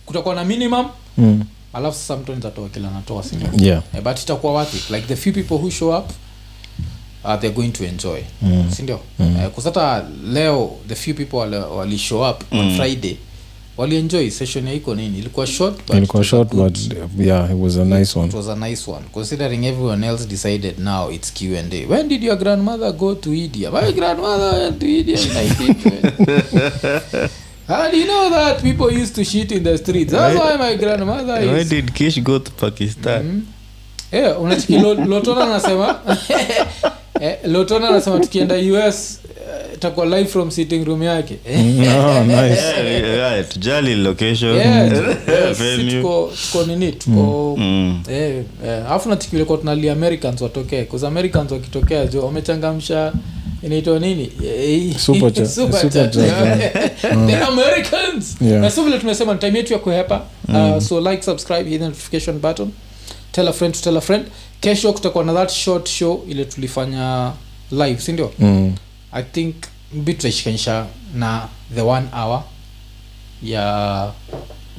kutakuwa na- minimum. Mm. alafu sasa mtu nitatoa kila natoa sindio yeah. Eh, but itakuwa worth it. Like the few people who show up uh, they're going to enjoy. Mm. sindio? Mm. uh, kusata leo the few people walishow wali show up on Mm. friday. Walienjoy session yaiko nini? Ilikuwa short but ilikuwa it was a short good- but yeah it was a nice one. it was a nice one. Considering everyone else decided now it's q&a when did your grandmother go to india? My grandmother went to india in 1920 And you know that people used to shit in the streets? That's why my grandmother why did kish go to pakistan? Mm. Eh, unachiki lotona anasema eh, lotona anasema tukienda us eh, itakuwa live from sitting room yake. Oh, nice. Yeah, yeah, tujali location. Yeah, yes, venue. tuko tuko nini tuko Mm. Eh, eh, tunalia americans watokee bcause americans wakitokea jo wamechangamsha inaitwa nini? Eh, americans! Yeah. vile tumesema ni time yetu ya kuhepa. Uh, so like subscribe hit the notification button. Tell a friend to tell a friend kesho kutakuwa na that short show ile tulifanya live sindio Mm. i think mbi tutaishikanisha na the one hour ya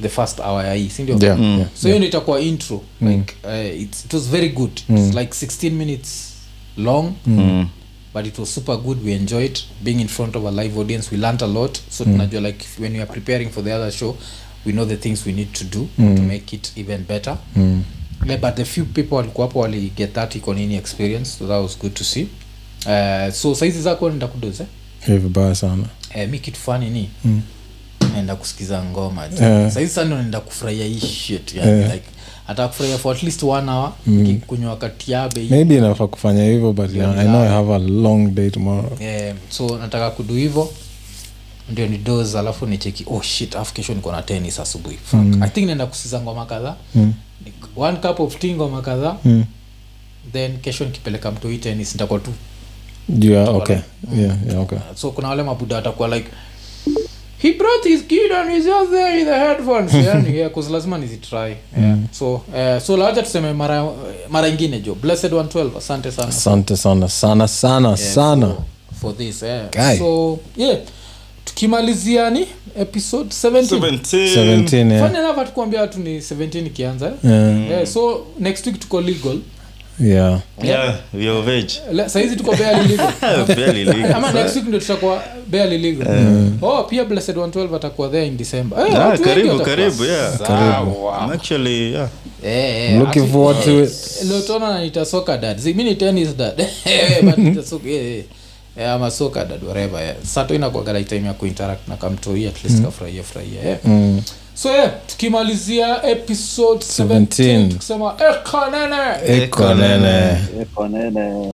the first hour ya hii sindio yeah, Mm. yeah. so hiyo ndio itakuwa intro Mm. like uh, it's, it was very good Mm. it's like 16 minutes long Mm. but it was super good we enjoyed being in front of a live audience we learned a lot so tunajua like when we are preparing for the other show we know the things we need to do to make it even better Mm. Yeah, but the few people walikuwa hapo wali get that ikonini experience so that was good to see uh, so saizi zako nenda kudoze Eh, vibaya sana eh, mi kitu fani ni Mm. naenda kusikiza ngoma. Eh. saizi sana naenda kufurahia hii shit yani, yeah. like atakufurahia for at least one hour mm. kunywa katiabe maybe inafaa kufanya hivyo but yeah, i know i have a long day tomorrow yeah, so nataka kudu hivo ndio ni dos alafu nicheki oh shit alafu kesho niko na tenis asubuhi mm. i think naenda kusiza ngoma kadhaa Mm. One cup of tea ngoma kadhaa Mm. then kesho nikipeleka mtoi tenis nitakuwa tu yeah, okay. okay yeah, yeah, okay so kuna wale mabuda watakuwa like he brought his kid and he's just there in the headphones yani yeah cause lazima nizitry yeah. so uh, so lawacha tuseme mara mara ingine jo blessed 112 asante sana asante sana sana sana Yeah, sana for, for this yeah. Guy. so yeah tukimalizia ni episode 17 17 17 yeah. Funny enough hatukuambia watu ni 17 ikianza eh? Yeah, yeah, so next week tuko legal. Yeah. yeah we are veg. Le- saizi tuko barely legal. Barely legal ama next week ndio tutakuwa barely legal. Oh pia blessed 112 atakuwa there in december. Karibu, karibu, yeah. sawa. I'm actually yeah. Looking forward to it. leo tunaona dad. Mi ni tennis dad. But nita soka- eh. Eh, ama dad whatever yeah. sato inakuaga like time ya kuinteract na kamtoi at least kafurahia furahia yeah. mm. so yeah, tukimalizia episode 17 17. tukisema ekanene eko nene Eko nene